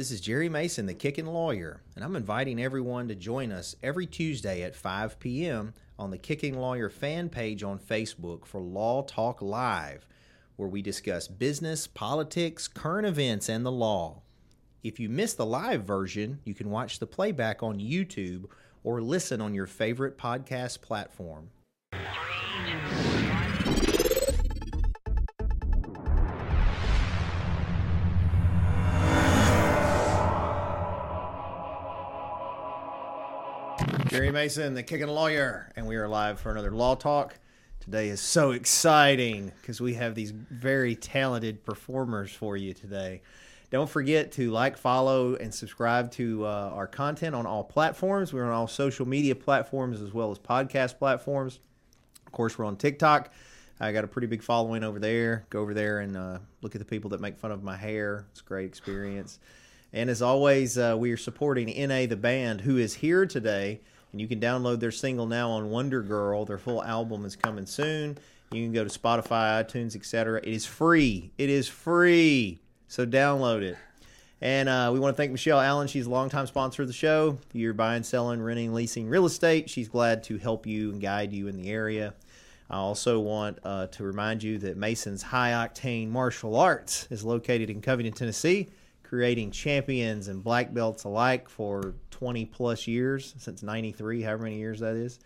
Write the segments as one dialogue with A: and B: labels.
A: This is Jere Mason, the Kicking Lawyer, and I'm inviting everyone to join us every Tuesday at 5 p.m. on the Kicking Lawyer fan page on Facebook for Law Talk Live, where we discuss business, politics, current events, and the law. If you miss the live version, you can watch the playback on YouTube or listen on your favorite podcast platform. Mason, the kicking lawyer, and we are live for another law talk. Today is so exciting because we have these very talented performers for you today. Don't forget to like, follow, and subscribe to uh, our content on all platforms. We're on all social media platforms as well as podcast platforms. Of course, we're on TikTok. I got a pretty big following over there. Go over there and uh, look at the people that make fun of my hair. It's a great experience. And as always, uh, we are supporting NA the band, who is here today and you can download their single now on Wonder Girl. Their full album is coming soon. You can go to Spotify, iTunes, etc. It is free. It is free. So download it. And uh, we want to thank Michelle Allen. She's a longtime sponsor of the show. You're buying, selling, renting, leasing real estate. She's glad to help you and guide you in the area. I also want uh, to remind you that Mason's High Octane Martial Arts is located in Covington, Tennessee, creating champions and black belts alike for 20 plus years, since 93, however many years that is.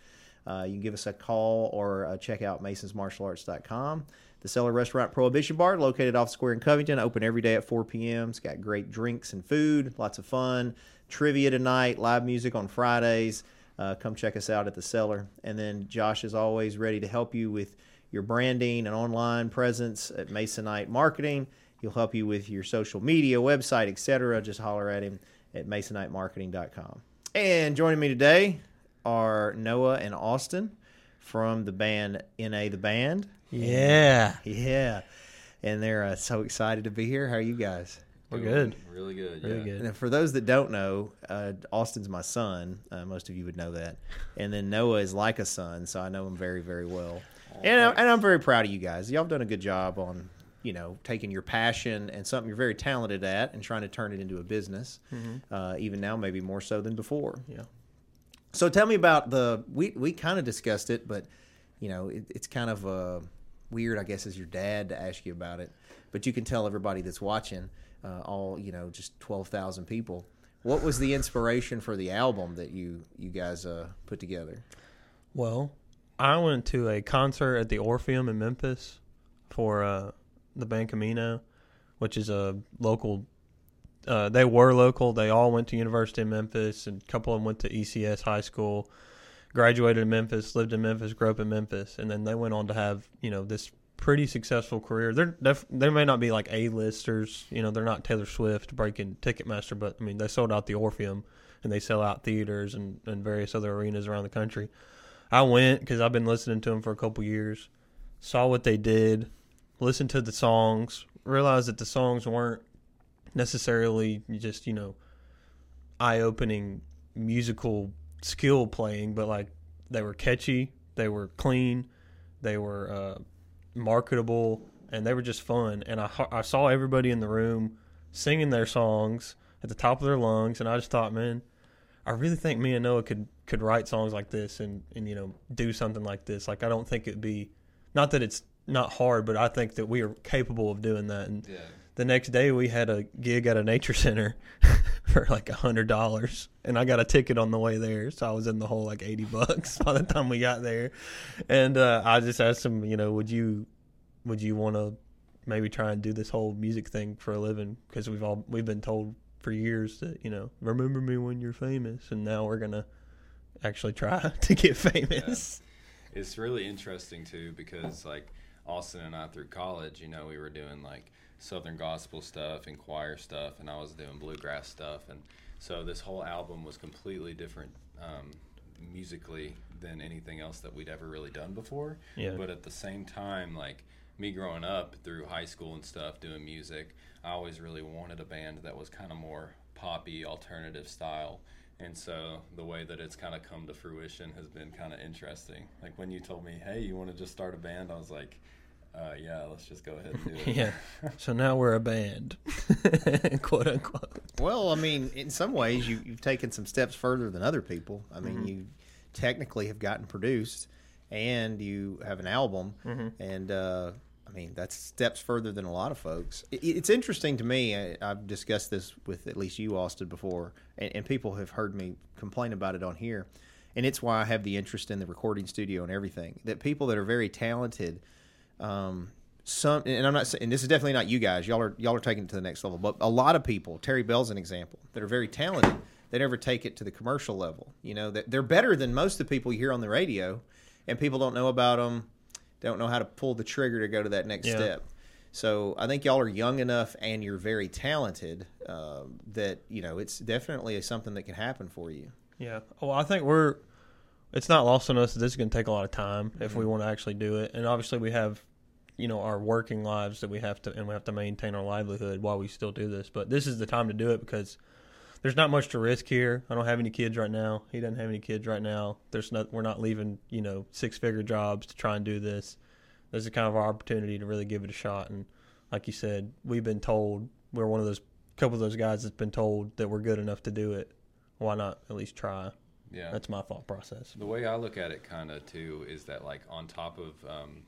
A: Uh, you can give us a call or uh, check out masonsmartialarts.com. The Cellar Restaurant Prohibition Bar, located off Square in Covington, open every day at 4 p.m. It's got great drinks and food, lots of fun, trivia tonight, live music on Fridays. Uh, come check us out at the Cellar. And then Josh is always ready to help you with your branding and online presence at Masonite Marketing. He'll help you with your social media, website, etc. Just holler at him at masonitemarketing.com. And joining me today are Noah and Austin from the band NA the Band.
B: Yeah.
A: And, yeah. And they're uh, so excited to be here. How are you guys?
B: We're good.
C: Really good.
B: Really
C: yeah.
B: good.
A: And for those that don't know, uh, Austin's my son. Uh, most of you would know that. And then Noah is like a son, so I know him very, very well. And, I, and I'm very proud of you guys. Y'all have done a good job on you know, taking your passion and something you're very talented at and trying to turn it into a business. Mm-hmm. Uh, even now, maybe more so than before.
B: Yeah.
A: So tell me about the. We we kind of discussed it, but you know, it, it's kind of uh, weird, I guess, as your dad to ask you about it. But you can tell everybody that's watching, uh, all you know, just twelve thousand people. What was the inspiration for the album that you you guys uh, put together?
B: Well, I went to a concert at the Orpheum in Memphis for uh, the band Camino, which is a local. Uh, they were local. They all went to University of Memphis, and a couple of them went to ECS High School. Graduated in Memphis, lived in Memphis, grew up in Memphis, and then they went on to have you know this pretty successful career. They're def- they may not be like A listers, you know, they're not Taylor Swift breaking Ticketmaster, but I mean they sold out the Orpheum and they sell out theaters and, and various other arenas around the country. I went because I've been listening to them for a couple years, saw what they did, listened to the songs, realize that the songs weren't necessarily just, you know, eye opening musical skill playing, but like they were catchy, they were clean, they were uh, marketable, and they were just fun. And I, I saw everybody in the room singing their songs at the top of their lungs, and I just thought, man, I really think me and Noah could could write songs like this and and you know do something like this. Like I don't think it'd be not that it's not hard, but I think that we are capable of doing that. And
C: Yeah.
B: the next day we had a gig at a nature center for like a hundred dollars, and I got a ticket on the way there, so I was in the hole like eighty bucks by the time we got there. And uh, I just asked him, you know, would you would you want to maybe try and do this whole music thing for a living? Because we've all we've been told for years that you know remember me when you're famous, and now we're gonna actually try to get famous.
C: It's really interesting too because like Austin and I through college, you know, we were doing like Southern gospel stuff and choir stuff, and I was doing bluegrass stuff, and so this whole album was completely different um, musically than anything else that we'd ever really done before.
B: Yeah.
C: But at the same time, like me growing up through high school and stuff doing music, I always really wanted a band that was kind of more poppy, alternative style. And so the way that it's kind of come to fruition has been kind of interesting. Like when you told me, "Hey, you want to just start a band?" I was like, Uh, yeah, let's just go ahead and do it.
B: Yeah. So now we're a band, quote unquote.
A: Well, I mean, in some ways, you, you've taken some steps further than other people. I mean, you technically have gotten produced, and you have an album, and uh, I mean, that's steps further than a lot of folks. It, it's interesting to me. I, I've discussed this with at least you, Austin, before, and, and people have heard me complain about it on here, and it's why I have the interest in the recording studio and everything. That people that are very talented um, some and I'm not saying this is definitely not you guys. Y'all are y'all are taking it to the next level. But a lot of people, Terry Bell's an example, that are very talented, they never take it to the commercial level. You know, that they're better than most of the people you hear on the radio, and people don't know about them, don't know how to pull the trigger to go to that next
B: Yeah.
A: step. So I think y'all are young enough and you're very talented um, that you know it's definitely something that can happen for you.
B: Yeah. Well, I think we're. It's not lost on us that this is going to take a lot of time if we mm-hmm. want to actually do it, and obviously we have, you know, our working lives that we have to, and we have to maintain our livelihood while we still do this. But this is the time to do it because there's not much to risk here. I don't have any kids right now. He doesn't have any kids right now. There's not. We're not leaving, you know, six figure jobs to try and do this. This is kind of our opportunity to really give it a shot. And like you said, we've been told we're one of those couple of those guys that's been told that we're good enough to do it. Why not at least try?
C: Yeah.
B: That's my thought process.
C: The way I look at it, kind of too, is that like on top of um,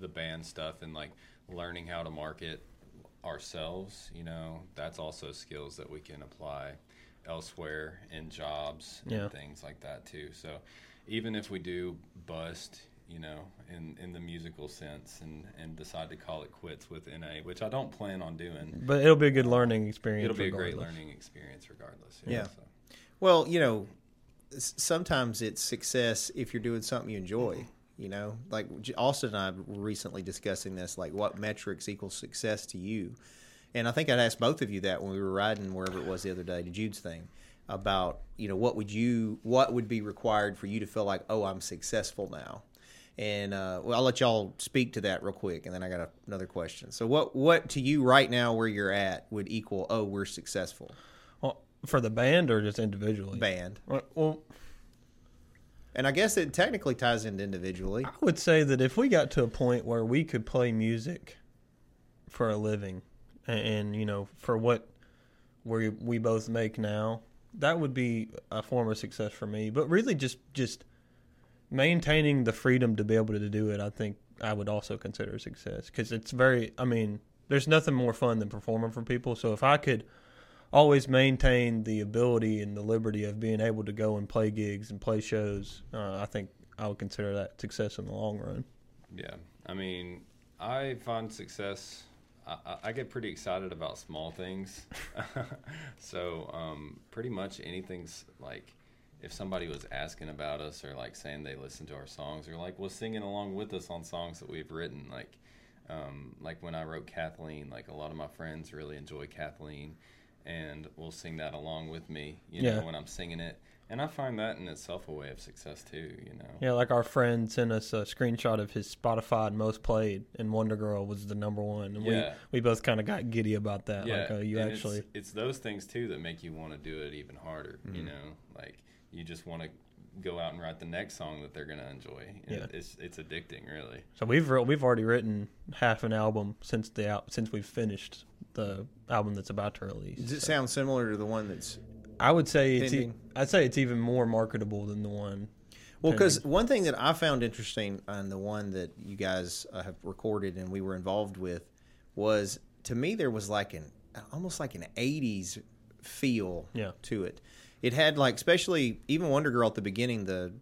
C: the band stuff and like learning how to market ourselves, you know, that's also skills that we can apply elsewhere in jobs and
B: Yeah.
C: things like that too. So even if we do bust, you know, in, in the musical sense and, and decide to call it quits with NA, which I don't plan on doing,
B: But it'll be a good learning experience.
C: it'll be a great learning experience regardless.
A: Yeah.
C: So.
A: Well, you know, s- sometimes it's success if you're doing something you enjoy. You know, like Austin and I were recently discussing this, like what metrics equals success to you. And I think I'd asked both of you that when we were riding wherever it was the other day to Jude's thing about, you know, what would you, what would be required for you to feel like, oh, I'm successful now. And uh, well, I'll let y'all speak to that real quick, and then I got a, another question. So, what, what to you right now, where you're at, would equal, oh, we're successful?
B: For the band or just individually?
A: Band.
B: Well- Well,
A: And I guess it technically ties into individually.
B: I would say that if we got to a point where we could play music for a living, and, and you know, for what we we both make now, that would be a form of success for me. But really, just just maintaining the freedom to be able to do it, I think I would also consider success because it's very. I mean, there's nothing more fun than performing for people. So if I could always maintain the ability and the liberty of being able to go and play gigs and play shows, uh, I think I would consider that success in the long run.
C: Yeah, I mean, I find success. I, I- get pretty excited about small things, so um, pretty much anything's like, if somebody was asking about us or like saying they listen to our songs or like was singing along with us on songs that we've written, like, um, like when I wrote Kathleen, like a lot of my friends really enjoy Kathleen, and will sing that along with me, you
B: Yeah.
C: know, when I'm singing it. And I find that in itself a way of success too, you know.
B: Yeah, like our friend sent us a screenshot of his Spotify most played, and Wonder Girl was the number one, and
C: Yeah.
B: we we both kind of got giddy about that. like, oh, you
C: and
B: actually,
C: It's, it's those things too that make you want to do it even harder. You
B: Mm-hmm.
C: know, like you just want to go out and write the next song that they're gonna enjoy.
B: Yeah.
C: it's it's addicting, really.
B: so we've wrote, we've already written half an album since the out since we've finished the album that's about to release.
A: Does it
B: so.
A: sound similar to the one that's?
B: I would say
A: pending? it's.
B: I'd say it's even more marketable than the one.
A: Well, because one thing that I found interesting on the one that you guys uh, have recorded and we were involved with was to me there was like an almost like an '80s feel
B: yeah.
A: to it. It had like, especially even Wonder Girl at the beginning, the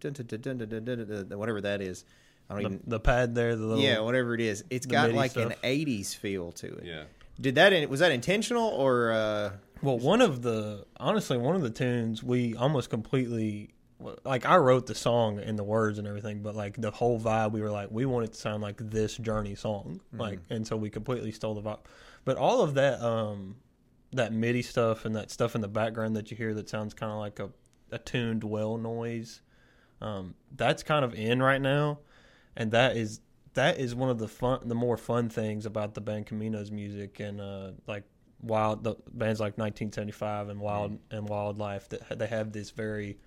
A: whatever that is. I don't
B: the,
A: even
B: the pad there, the little,
A: yeah, whatever it is. It's got like
B: stuff.
A: an '80s feel to it.
C: Yeah,
A: did that was that intentional or? Uh,
B: Well, one of the honestly, one of the tunes we almost completely like. I wrote the song and the words and everything, but like the whole vibe, we were like, we want it to sound like this Journey song, like, and so we completely stole the vibe. But all of that, um, that MIDI stuff and that stuff in the background that you hear that sounds kind of like a, a tuned well noise, um, that's kind of in right now, and that is that is one of the fun, the more fun things about the band Camino's music and uh, like wild the bands like 1975 and Wild and Wildlife that they have this very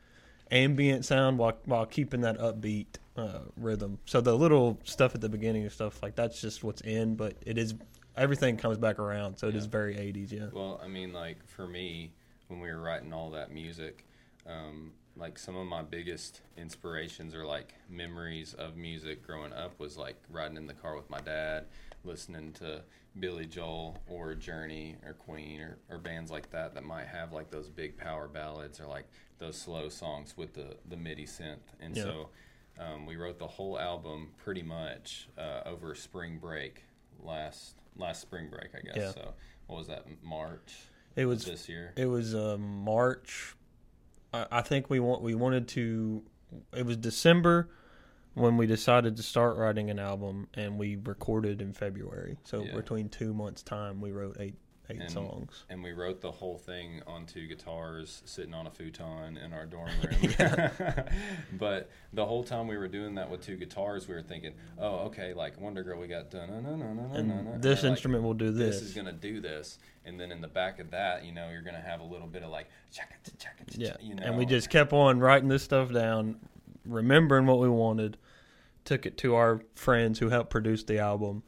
B: ambient sound while while keeping that upbeat uh, rhythm. So the little stuff at the beginning and stuff like that's just what's in, but it is everything comes back around. So it is
C: Yeah.
B: very 80s. Yeah.
C: Well, I mean, like for me, when we were writing all that music, um, like some of my biggest inspirations or like memories of music growing up was like riding in the car with my dad, listening to Billy Joel or Journey or Queen or, or bands like that that might have like those big power ballads or like those slow songs with the, the MIDI synth. And
B: Yeah.
C: so um, we wrote the whole album pretty much uh, over spring break last last spring break, I guess.
B: Yeah.
C: So what was that? March
B: It was
C: this year.
B: It was uh, March. I, I think we want we wanted to. It was December when we decided to start writing an album, and we recorded in February. So
C: Yeah.
B: between two months' time, we wrote eight eight
C: And-
B: songs.
C: and we wrote the whole thing on two guitars sitting on a futon in our dorm room. but the whole time we were doing that with two guitars, we were thinking, oh, okay, like Wonder Girl, we got dun dun dun dun dun
B: And
C: dun.
B: this
C: like,
B: instrument will do
C: This
B: this.
C: is gonna do this, and then in the back of that, you know, you're gonna have a little bit of like,
B: yeah,
C: you know,
B: and we just kept on writing this stuff down, remembering what we wanted. Took it to our friends who helped produce the album,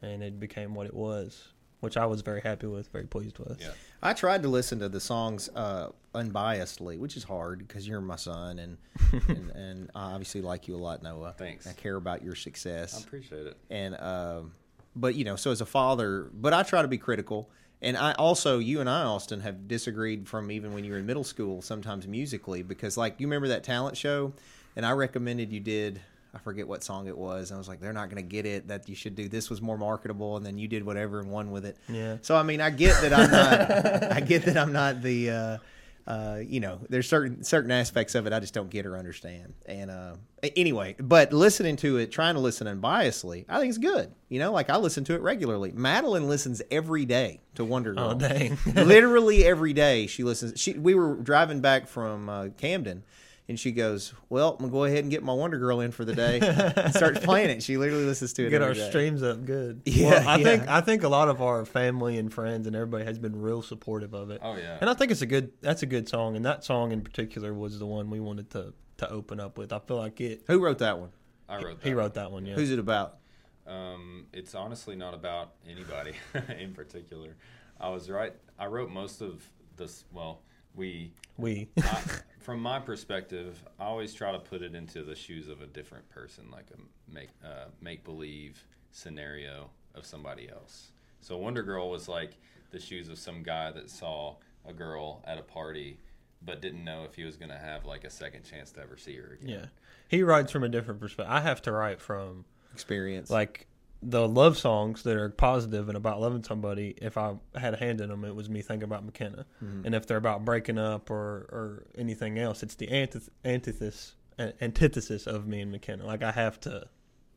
B: and it became what it was, which I was very happy with, very pleased with.
C: Yeah.
A: I tried to listen to the songs uh, unbiasedly, which is hard because you're my son, and, and and I obviously like you a lot, Noah.
C: Thanks.
A: I care about your success.
C: I appreciate it.
A: and um, but you know, so as a father, but I try to be critical, and I also you and I, Austin, have disagreed from even when you were in middle school, sometimes musically, because like you remember that talent show, and I recommended you did. I forget what song it was. I was like, they're not going to get it. That you should do this was more marketable, and then you did whatever and won with it.
B: Yeah.
A: So I mean, I get that I'm not. I get that I'm not the. Uh, uh, you know, there's certain certain aspects of it I just don't get or understand. And uh, anyway, but listening to it, trying to listen unbiasedly, I think it's good. You know, like I listen to it regularly. Madeline listens every day to Wonder Girl.
B: Oh dang!
A: Literally every day she listens. She we were driving back from uh, Camden. And she goes, "Well, I'm gonna go ahead and get my Wonder Girl in for the day." and starts playing it. She literally listens to it.
B: get
A: every
B: our
A: day.
B: streams up good.
A: Yeah,
B: well, I
A: yeah.
B: think I think a lot of our family and friends and everybody has been real supportive of it.
C: Oh yeah.
B: And I think it's a good that's a good song and that song in particular was the one we wanted to to open up with. I feel like it
A: Who wrote that one?
C: I wrote.
B: he
C: that
B: wrote that one, yeah.
A: Who's it about?
C: Um, it's honestly not about anybody in particular. I was right. I wrote most of this. Well, we.
B: we
C: I, from my perspective, I always try to put it into the shoes of a different person, like a make uh, make believe scenario of somebody else. So Wonder Girl was like the shoes of some guy that saw a girl at a party, but didn't know if he was going to have like a second chance to ever see her again.
B: yeah. He writes from a different perspective. I have to write from
A: Experience.
B: like the love songs that are positive and about loving somebody, if I had a hand in them, it was me thinking about McKenna. Mm-hmm. And if they're about breaking up or, or anything else, it's the antith- antithesis an- antithesis of me and McKenna. Like I have to,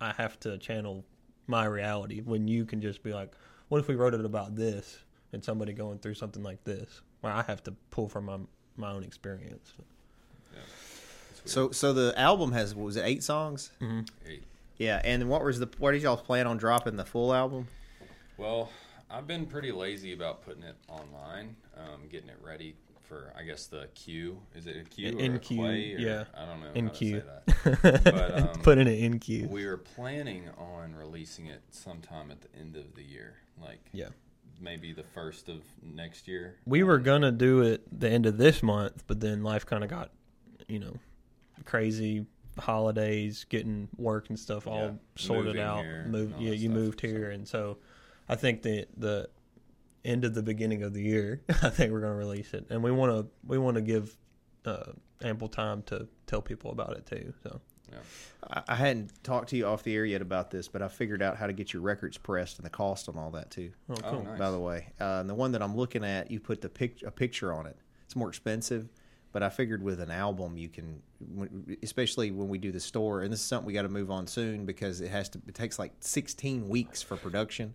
B: I have to channel my reality. When you can just be like, what if we wrote it about this and somebody going through something like this? Well, I have to pull from my my own experience.
C: It's weird.
A: So so the album has what was it eight songs? Mm-hmm.
C: Eight.
A: Yeah, and what was the what did y'all plan on dropping the full album?
C: Well, I've been pretty lazy about putting it online, um, getting it ready for, I guess, the queue. Is it a queue or
B: In
C: a
B: queue.
C: Or,
B: yeah.
C: I don't know
B: In
C: how
B: queue.
C: to say that. But, um,
B: Putting it in queue.
C: We were planning on releasing it sometime at the end of the year, like
B: Yeah.
C: maybe the first of next year.
B: We were gonna do it the end of this month, but then life kind of got, you know, crazy. Holidays, getting work and stuff all
C: Yeah,
B: sorted
C: moving
B: out.
C: here and
B: yeah, you
C: stuff,
B: moved
C: so.
B: here, and so I think that the end of the beginning of the year, I think we're gonna release it, and we want to we want to give uh, ample time to tell people about it too. So
A: I, I hadn't talked to you off the air yet about this, but I figured out how to get your records pressed and the cost on all that too.
B: oh,
C: Oh,
B: cool.
C: nice.
A: By the way, uh, and the one that I'm looking at, you put the pic- a picture on it. It's more expensive, but I figured with an album, you can, especially when we do the store, and this is something we got to move on soon because it has to. It takes like 16 weeks for production,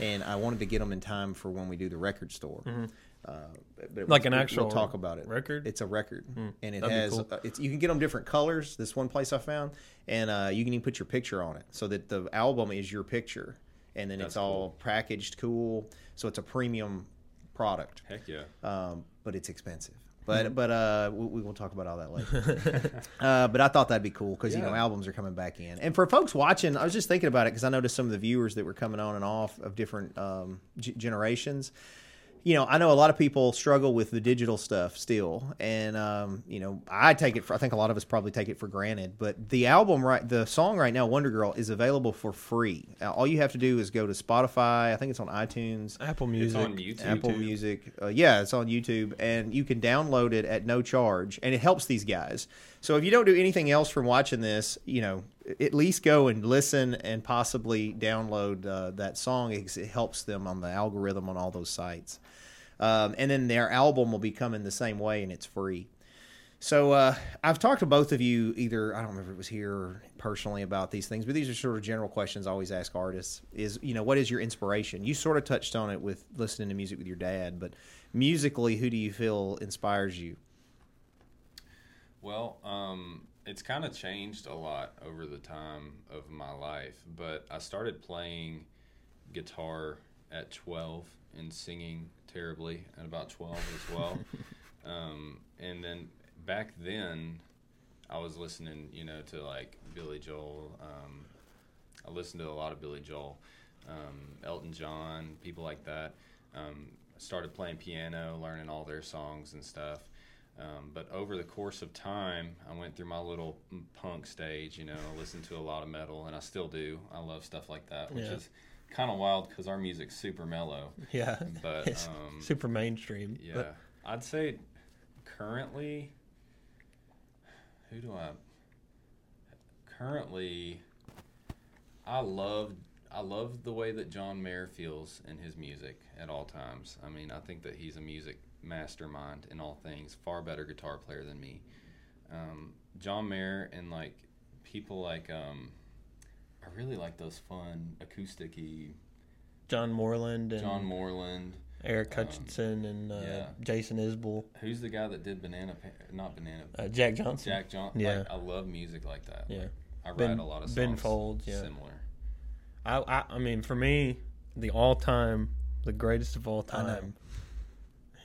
A: and I wanted to get them in time for when we do the record store. Uh, but- but
B: Like an actual
A: we'll talk about it.
B: record?
A: It's a record, and it has.
B: cool.
A: uh, it's you can get them different colors. This one place I found, and uh, you can even put your picture on it, so that the album is your picture, and then
C: That's
A: it's all packaged cool. So it's a premium product,
C: Heck yeah.
A: um, but it's expensive. But but uh, we, we will talk about all that later. uh, but I thought that'd be cool because you know
C: Yeah.
A: albums are coming back in, and for folks watching, I was just thinking about it because I noticed some of the viewers that were coming on and off of different um, g- generations. You know, I know a lot of people struggle with the digital stuff still, and um, you know, I take it. For, I think a lot of us probably take it for granted. But the album, right, the song right now, Wonder Girl, is available for free. Uh, all you have to do is go to Spotify. I think it's on iTunes.
B: Apple
C: It's
B: Music.
C: on YouTube.
A: Apple
C: too.
A: Music. Uh, yeah, it's on YouTube, and you can download it at no charge, and it helps these guys. So if you don't do anything else from watching this, you know, at least go and listen and possibly download uh, that song. It, it helps them on the algorithm on all those sites. Um, and then their album will be coming the same way, and it's free. So uh, I've talked to both of you either I don't remember if it was here personally about these things, but these are sort of general questions I always ask artists. Is you know what is your inspiration? You sort of touched on it with listening to music with your dad, but musically, who do you feel inspires you?
C: Well, um, it's kind of changed a lot over the time of my life, but I started playing guitar at 12 and singing terribly at about 12 as well. um, and then back then, I was listening, you know, to like Billy Joel. Um, I listened to a lot of Billy Joel, um, Elton John, people like that. Um, started playing piano, learning all their songs and stuff. Um, but over the course of time, I went through my little punk stage. You know, listened to a lot of metal, and I still do. I love stuff like that, which
B: Yeah.
C: is kind of wild because our music's super mellow.
B: yeah.
C: But um,
B: super mainstream.
C: yeah,
B: But
C: I'd say currently, who do I? Currently, I love I love the way that John Mayer feels in his music at all times. I mean, I think that he's a music mastermind in all things, far better guitar player than me. Um, John Mayer and like people like um, I really like those fun acousticy
B: John Moreland and
C: John Moreland.
B: Eric
C: um,
B: Hutchinson and uh,
C: yeah.
B: Jason Isbell,
C: Who's the guy that did Banana? Pa- not Banana.
B: uh, Jack Johnson.
C: Jack John.
B: Yeah.
C: Like, I love music like that.
B: Yeah.
C: Like, I write
B: Ben-
C: a lot of songs
B: Ben Folds, yeah.
C: similar.
B: I, I I mean, for me, the all time, the greatest of all time.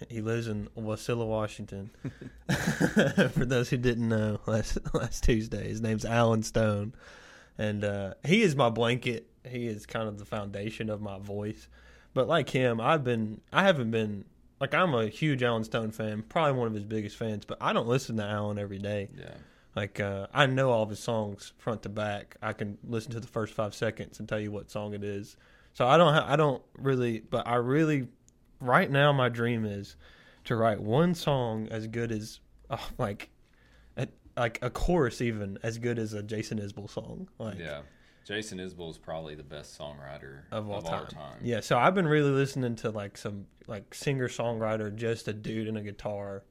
B: He lives in Chewelah, Washington. for those who didn't know, last last Tuesday, his name's Allen Stone, and uh, he is my blanket. He is kind of the foundation of my voice. But like him, I've been I haven't been like I'm a huge Allen Stone fan, probably one of his biggest fans. But I don't listen to Allen every day.
C: Yeah.
B: Like uh, I know all of his songs front to back. I can listen to the first five seconds and tell you what song it is. So I don't ha- I don't really, but I really right now my dream is to write one song as good as uh, like like a chorus even as good as a Jason Isbell song. Like
C: Yeah. Jason Isbell is probably the best songwriter
B: of all time.
C: our time.
B: Yeah, so I've been really listening to like some like singer songwriter, just a dude and a guitar,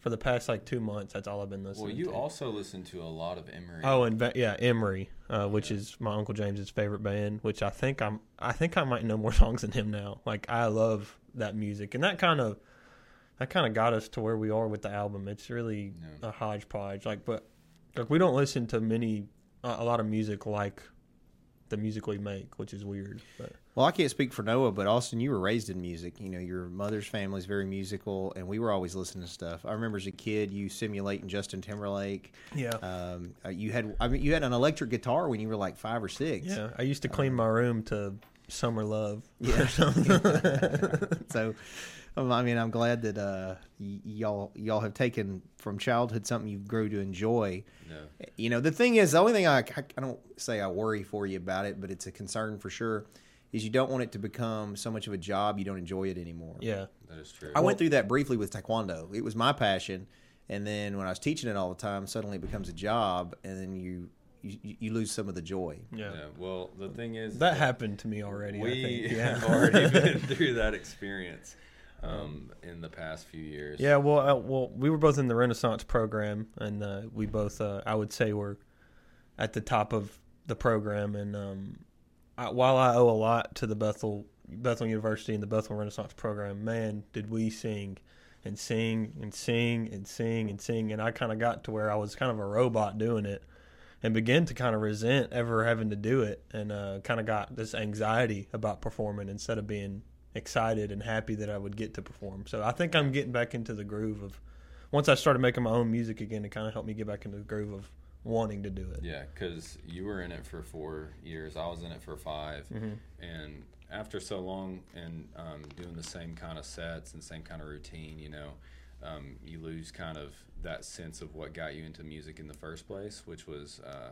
B: for the past like two months. That's all I've been listening. To.
C: Well, you
B: to.
C: also listen to a lot of Emery.
B: Oh, and yeah, Emery, uh, which is my uncle James's favorite band. Which I think I'm, I think I might know more songs than him now. Like I love that music, and that kind of, that kind of got us to where we are with the album. It's really
C: Yeah.
B: a hodgepodge. Like, but like we don't listen to many, a a lot of music like the music we make, which is weird. But
A: Well, I can't speak for Noah, but Austin, you were raised in music. You know, your mother's family is very musical, and we were always listening to stuff. I remember as a kid, you simulating Justin Timberlake.
B: yeah,
A: Um, uh, you had, I mean, you had an electric guitar when you were like five or six.
B: yeah. I used to clean my room to "Summer Love."
A: Yeah. so, um, I mean, I'm glad that uh, y- y'all y'all have taken from childhood something you grew to enjoy.
C: Yeah.
A: You know, the thing is, the only thing I, I, I don't say I worry for you about it, but it's a concern for sure, is you don't want it to become so much of a job you don't enjoy it anymore.
B: yeah,
C: That is true.
A: I went through that briefly with Taekwondo. It was my passion, and then when I was teaching it all the time, suddenly it becomes a job, and then you you, you lose some of the joy.
B: yeah.
C: Yeah. Well, the thing is
B: That happened to me already. I
C: We
B: think. Yeah.
C: have already been through that experience um, in the past few years.
B: Yeah, well, uh, well, we were both in the Renaissance program, and uh, we both, uh, I would say, were at the top of the program. And um, I, while I owe a lot to the Bethel Bethel University and the Bethel Renaissance program, man, did we sing and sing and sing and sing and sing. And I kind of got to where I was kind of a robot doing it, and began to kind of resent ever having to do it, and uh, kind of got this anxiety about performing instead of being excited and happy that I would get to perform. So I think I'm getting back into the groove of once I started making my own music again, it kind of helped me get back into the groove of wanting to do it.
C: Yeah, because you were in it for four years. I was in it for 5
B: Mm-hmm.
C: and after so long and um, doing the same kind of sets and same kind of routine, you know, um, you lose kind of that sense of what got you into music in the first place, which was uh,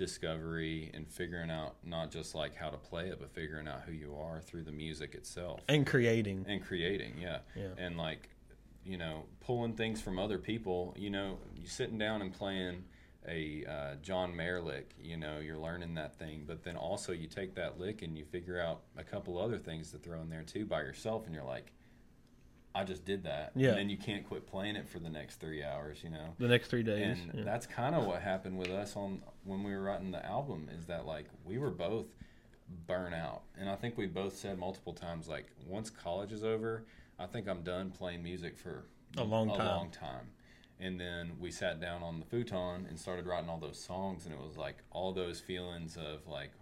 C: discovery and figuring out not just like how to play it, but figuring out who you are through the music itself
B: And creating.
C: and creating yeah.
B: Yeah.
C: and like you know pulling things from other people you know you sitting down and playing a uh, john mayer lick you know you're learning that thing but then also you take that lick and you figure out a couple other things to throw in there too by yourself and you're like i just did that
B: Yeah.
C: and then you can't quit playing it for the next three hours you know
B: the next three days.
C: and
B: yeah.
C: that's kind of what happened with us on when we were writing the album is that like we were both burnt out. And i think we both said multiple times like once college is over i think i'm done playing music for
B: A long
C: a
B: time.
C: long time. And then we sat down on the futon and started writing all those songs and it was like all those feelings of like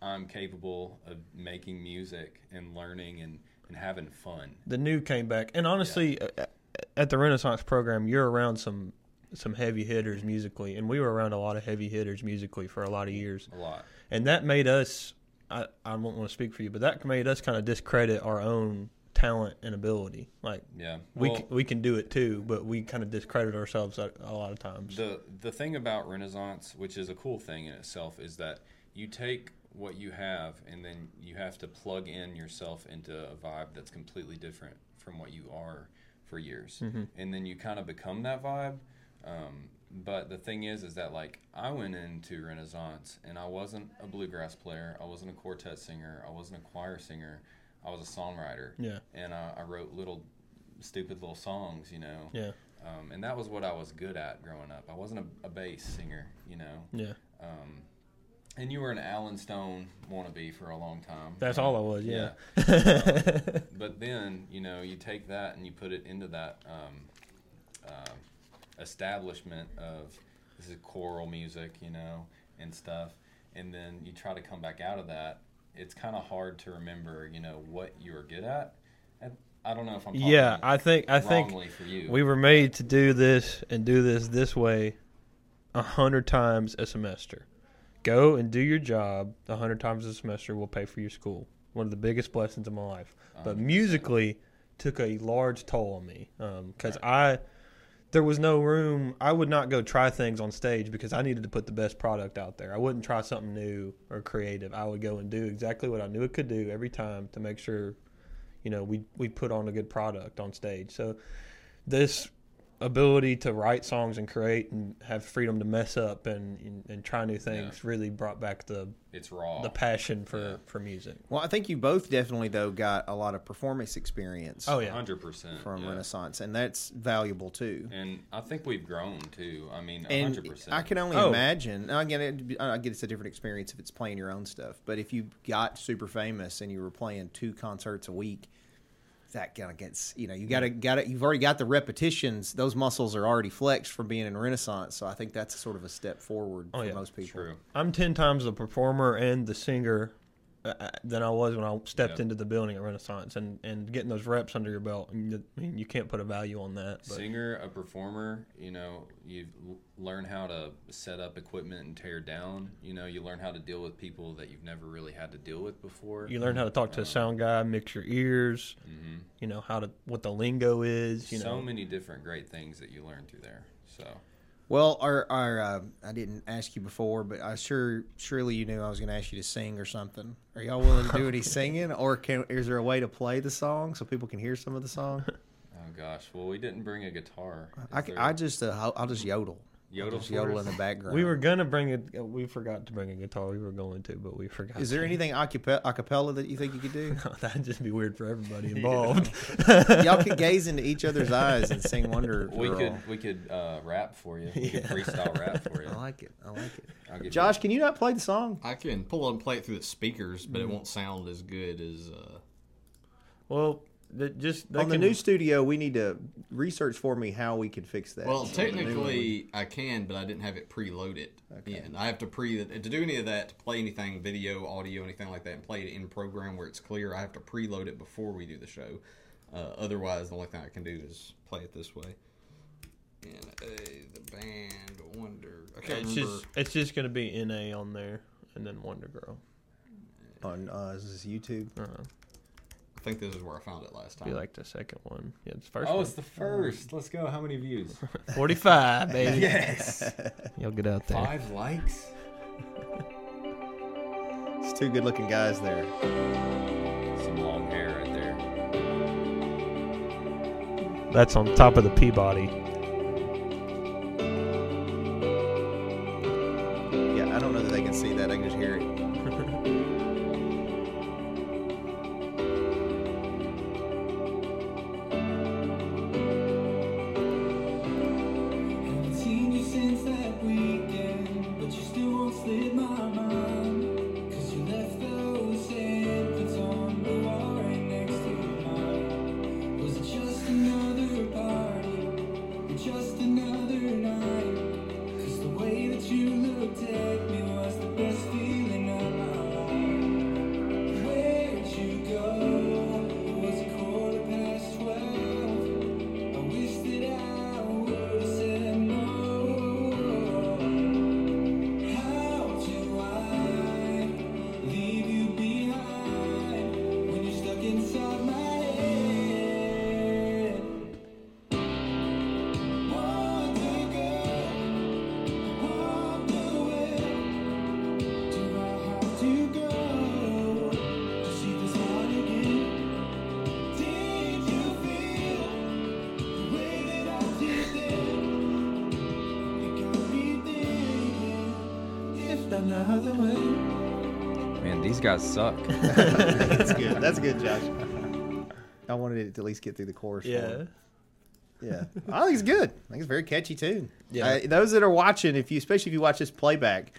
C: i'm capable of making music and learning and, and having fun.
B: The new came back, and honestly, a- at the Renaissance program, you're around some some heavy hitters musically, and we were around a lot of heavy hitters musically for a lot of years,
C: a lot
B: and that made us. I, I don't want to speak for you, but that made us kind of discredit our own talent and ability. Like
C: yeah
B: we
C: Well-
B: we can do it too, but we kind of discredit ourselves a, a lot of times.
C: The the thing about Renaissance, which is a cool thing in itself, is that you take what you have and then you have to plug in yourself into a vibe that's completely different from what you are for years,
B: Mm-hmm.
C: and then you kind of become that vibe. Um, but the thing is, is that like I went into Renaissance and I wasn't a bluegrass player, I wasn't a quartet singer, I wasn't a choir singer, I was a songwriter,
B: yeah,
C: and I, I wrote little stupid little songs, you know.
B: yeah,
C: Um, and that was what I was good at growing up. I wasn't a, a bass singer, you know.
B: yeah.
C: Um, and you were an Allen Stone wannabe for a long time.
B: That's all I was. Yeah.
C: Um, but then, you know, you take that and you put it into that um, uh, establishment of this is choral music, you know, and stuff. And then you try to come back out of that. It's kind of hard to remember, you know, what you are good at. And I don't know if I'm talking
B: yeah, I think I think
C: for you.
B: we were made to do this and do this this way a hundred times a semester. Go and do your job a hundred times a semester will pay for your school. One of the biggest blessings of my life. But
C: 100%.
B: musically took a large toll on me um, because I there was no room. I would not go try things on stage because I needed to put the best product out there. I wouldn't try something new or creative. I would go and do exactly what I knew it could do every time to make sure, you know, we we put on a good product on stage. So this ability to write songs and create and have freedom to mess up and and, and try new things really brought back the
C: it's raw.
B: the passion for
C: Yeah.
B: for music.
A: Well, I think you both definitely though got a lot of performance experience
B: Oh yeah.
C: hundred percent
A: from
C: yeah.
A: Renaissance, and that's valuable too.
C: And I think we've grown too. I mean,
A: And
C: hundred percent.
A: I can only
B: Oh.
A: imagine. now, Again, it, I get it's a different experience if it's playing your own stuff. But if you got super famous and you were playing two concerts a week, that kind of gets you know you got to got it. You've already got the repetitions; those muscles are already flexed from being in Renaissance. So I think that's sort of a step forward
B: Oh,
A: for
B: yeah.
A: most people.
C: True.
B: I'm ten times the performer and the singer than I was when I stepped into the building at Renaissance, and, and getting those reps under your belt. I mean, you can't put a value on that. But
C: Singer, a performer, you know, you learn how to set up equipment and tear down. You know, you learn how to deal with people that you've never really had to deal with before.
B: you learn how to talk to a sound guy, mix your ears.
C: hmm
B: You know how to what the lingo is. You
C: so
B: know,
C: many different great things that you learn through there. So
A: Well, our, our uh, I didn't ask you before, but I sure surely you knew I was going to ask you to sing or something. Are y'all willing to do any singing, or can is there a way to play the song so people can hear some of the song?
C: Oh gosh, well we didn't bring a guitar. Is
A: I, c-
C: there
A: I just uh, I'll, I'll just yodel.
C: Yodel
A: just yodel in the background.
B: we were gonna bring a. We forgot to bring a guitar. We were going to, but we forgot.
A: Is there
B: to.
A: anything acapella, acapella that you think you could do?
B: That'd just be weird for everybody involved.
A: y'all could gaze into each other's eyes and sing Wonder
C: we
A: Girl.
C: could we could uh, rap for you. We could freestyle rap for you.
A: I like it. I like it.
C: I'll give
A: Josh, can you not play the song?
D: I can pull it and play it through the speakers, but it
A: Mm-hmm.
D: won't sound as good as. Uh,
B: well, that just they
A: On the
B: can-
A: new studio, we need to research for me how we can fix that.
D: well,
A: On the new one.
D: technically, I can, but I didn't have it preloaded.
A: Okay.
D: Yeah, and I have to pre to do any of that to play anything, video, audio, anything like that, and play it in program where it's clear. I have to preload it before we do the show. Uh, otherwise, the only thing I can do is play it this way. Uh, the band Wonder. I can't
B: It's
D: remember.
B: just it's just gonna be NA on there and then Wonder Girl.
A: On uh, is this YouTube?
B: Uh,
D: I think this is where I found it last time.
B: be like the second one. Yeah, it's first
C: Oh,
B: one.
C: it's the first. Let's go. How many views?
B: Forty five, baby.
C: yes.
B: You'll get out there.
C: Five likes.
A: It's two good looking guys there.
C: Some long hair right there.
B: That's on top of the Peabody.
E: Another way,
C: Man, these guys suck.
A: That's good. That's good, Josh. I wanted it to at least get through the chorus.
B: Yeah.
A: him. Yeah, I think it's good. I think it's a very catchy tune.
B: Yeah.
A: Uh, those that are watching, if you, especially if you watch this playback,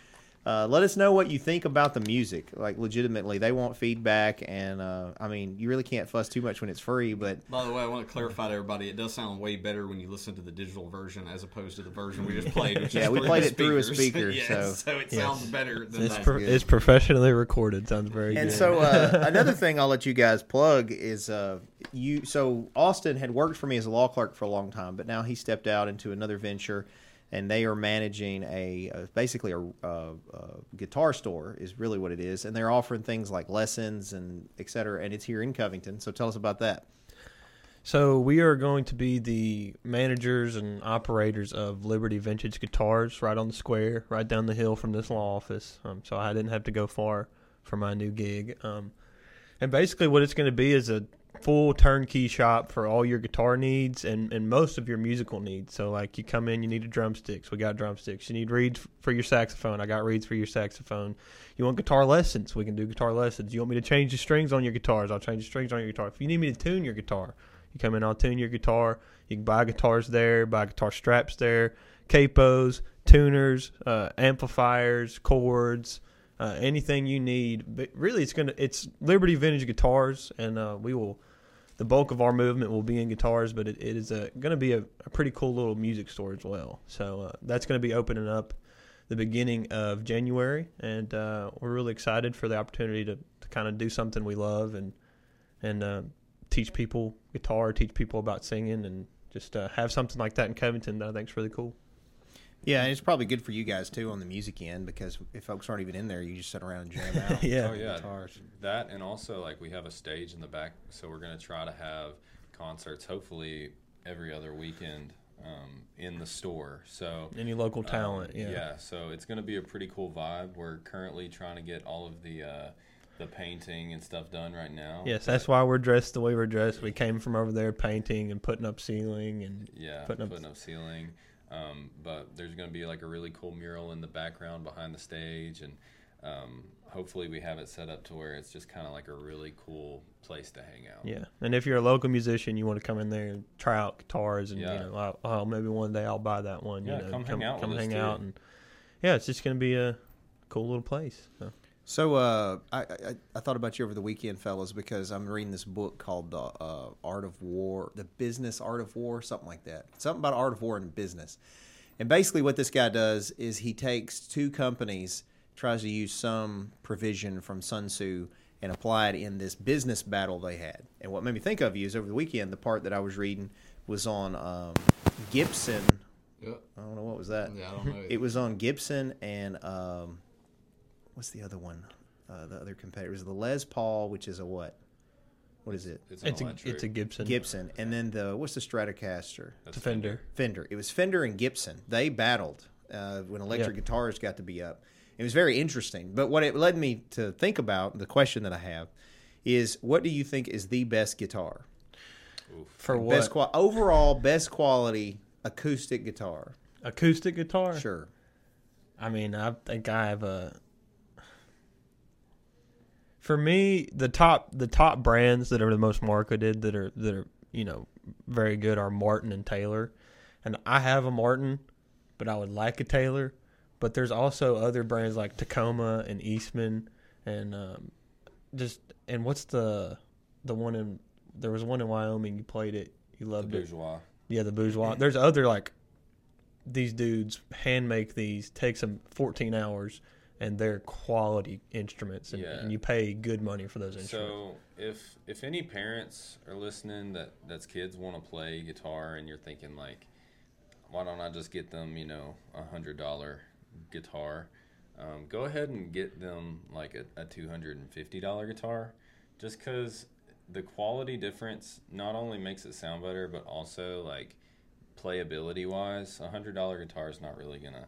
A: uh, let us know what you think about the music. Like, legitimately, they want feedback, and uh, I mean, you really can't fuss too much when it's free. But
D: By the way, I want to clarify to everybody: it does sound way better when you listen to the digital version as opposed to the version we just played. Which
A: Yeah,
D: is
A: we played it through a speaker,
D: yeah,
A: so-
D: it
B: Yes.
D: sounds better than
B: It's
D: that.
B: pro- it's professionally recorded. Sounds very good.
A: and
B: good.
A: so uh, another thing I'll let you guys plug is uh, you. So Austin had worked for me as a law clerk for a long time, but now he stepped out into another venture, and they are managing a uh, basically a, a, a guitar store is really what it is, and they're offering things like lessons and et cetera, and it's here in Covington. So tell us about that.
B: So we are going to be the managers and operators of Liberty Vintage Guitars, right on the square, right down the hill from this law office. Um, so I didn't have to go far for my new gig. Um, and basically, what it's going to be is a full turnkey shop for all your guitar needs and, and most of your musical needs. So, like, you come in, you need a drumsticks. We got drumsticks. You need reeds for your saxophone. I got reeds for your saxophone. You want guitar lessons? We can do guitar lessons. You want me to change the strings on your guitars? I'll change the strings on your guitar. If you need me to tune your guitar, you come in, I'll tune your guitar. You can buy guitars there, buy guitar straps there, capos, tuners, uh, amplifiers, chords, uh, anything you need. But really, it's gonna it's Liberty Vintage Guitars, and uh, we will. The bulk of our movement will be in guitars, but it, it is a, going to be a, a pretty cool little music store as well. So uh, that's going to be opening up the beginning of January, and uh, we're really excited for the opportunity to, to kind of do something we love and and uh, teach people guitar, teach people about singing, and just uh, have something like that in Covington that I think is really cool.
A: Yeah, and it's probably good for you guys too on the music end because if folks aren't even in there, you just sit around and jam out.
B: Yeah.
C: Oh yeah,
A: Guitars.
C: that and also like we have a stage in the back, so we're gonna try to have concerts hopefully every other weekend um, in the store. So
B: Any local
C: um,
B: talent, yeah.
C: yeah. So it's gonna be a pretty cool vibe. We're currently trying to get all of the uh, the painting and stuff done right now.
B: Yes, that's why we're dressed the way we're dressed. We came from over there painting and putting up ceiling and
C: Yeah,
B: putting
C: putting
B: up-
C: up, ceiling. Um, but there's going to be like a really cool mural in the background behind the stage, and um, hopefully we have it set up to where it's just kind of like a really cool place to hang out.
B: yeah. And if you're a local musician, you want to come in there and try out guitars, and
C: Yeah.
B: you know, I'll- maybe one day I'll buy that one.
C: Yeah,
B: you know,
C: come hang out
B: come hang out, and yeah, it's just gonna be a cool little place. So.
A: So uh, I, I I thought about you over the weekend, fellas, because I'm reading this book called the uh, Art of War, the Business Art of War, something like that. Something about art of war and business. And basically, what this guy does is he takes two companies, tries to use some provision from Sun Tzu, and apply it in this business battle they had. And what made me think of you is over the weekend, the part that I was reading was on um, Gibson
D: Yep.
A: I don't know what was that?
D: Yeah, I don't know.
A: It was on Gibson and um, what's the other one? Uh, the other competitor was the Les Paul, which is a what? What is it?
C: It's an
B: It's a it's a Gibson.
A: Gibson, and then the what's the Stratocaster?
C: That's
B: Defender.
A: Fender. It was Fender and Gibson. They battled uh, when electric
B: Yeah.
A: guitars got to be up. It was very interesting. But what it led me to think about, the question that I have, is what do you think is the best guitar?
B: For what?
A: Best qual- overall best quality acoustic guitar.
B: Acoustic guitar?
A: Sure.
B: I mean, I think I have a. For me, the top the top brands that are the most marketed that are that are you know very good are Martin and Taylor, and I have a Martin, but I would like a Taylor. But there's also other brands like Tacoma and Eastman, and um, just and what's the the one in there was one in Wyoming. You played it, you
C: The
B: loved it.
C: Bourgeois.
B: Yeah, the Bourgeois. There's other like these dudes hand make these takes them 14 hours and they're quality instruments and,
C: Yeah.
B: and you pay good money for those instruments.
C: So if if any parents are listening that that's kids want to play guitar and you're thinking like, why don't I just get them you know a hundred dollar guitar? Um, go ahead and get them like a, a two hundred and fifty dollar guitar, just because the quality difference not only makes it sound better but also like playability wise, a hundred dollar guitar is not really gonna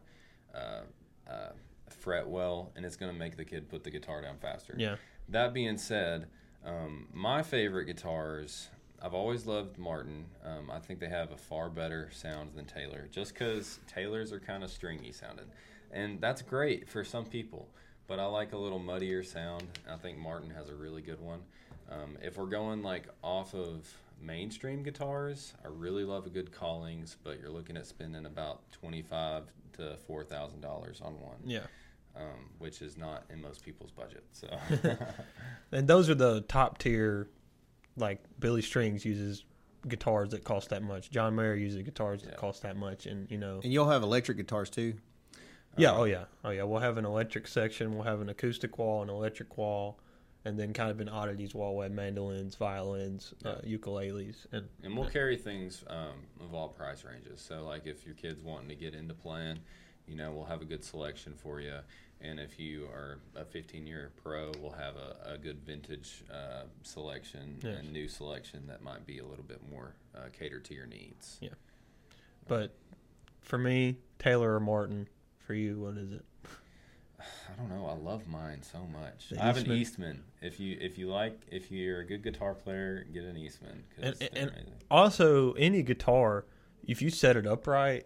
C: uh, uh, fret well, and it's gonna make the kid put the guitar down faster.
B: yeah.
C: That being said, um, my favorite guitars, I've always loved Martin. Um, I think they have a far better sound than Taylor, just because Taylors are kind of stringy sounding. And that's great for some people, but I like a little muddier sound. I think Martin has a really good one. Um, if we're going like off of mainstream guitars, I really love a good Collings, but you're looking at spending about twenty-five to four thousand dollars on one,
B: Yeah.
C: um, which is not in most people's budget. So.
B: And those are the top tier like Billy Strings uses guitars that cost that much. John Mayer uses guitars that
C: Yeah.
B: cost that much and you know
A: And you'll have electric guitars too.
B: Yeah,
C: Um,
B: oh yeah. Oh yeah. We'll have an electric section, we'll have an acoustic wall, an electric wall, and then kind of an oddities wall have mandolins, violins, uh, ukuleles and
C: And we'll carry things um, of all price ranges. So, like if your kid's wanting to get into playing, you know, we'll have a good selection for you. And if you are a 15 year pro, we'll have a, a good vintage uh, selection
B: Yes.
C: and new selection that might be a little bit more uh, catered to your needs. Yeah.
B: But for me, Taylor or Martin. For you, what is it?
C: I don't know. I love mine so much.
B: The
C: I have
B: Eastman?
C: an Eastman. If you if you like if you're a good guitar player, get an Eastman
B: And- and- Also, any guitar, if you set it up right,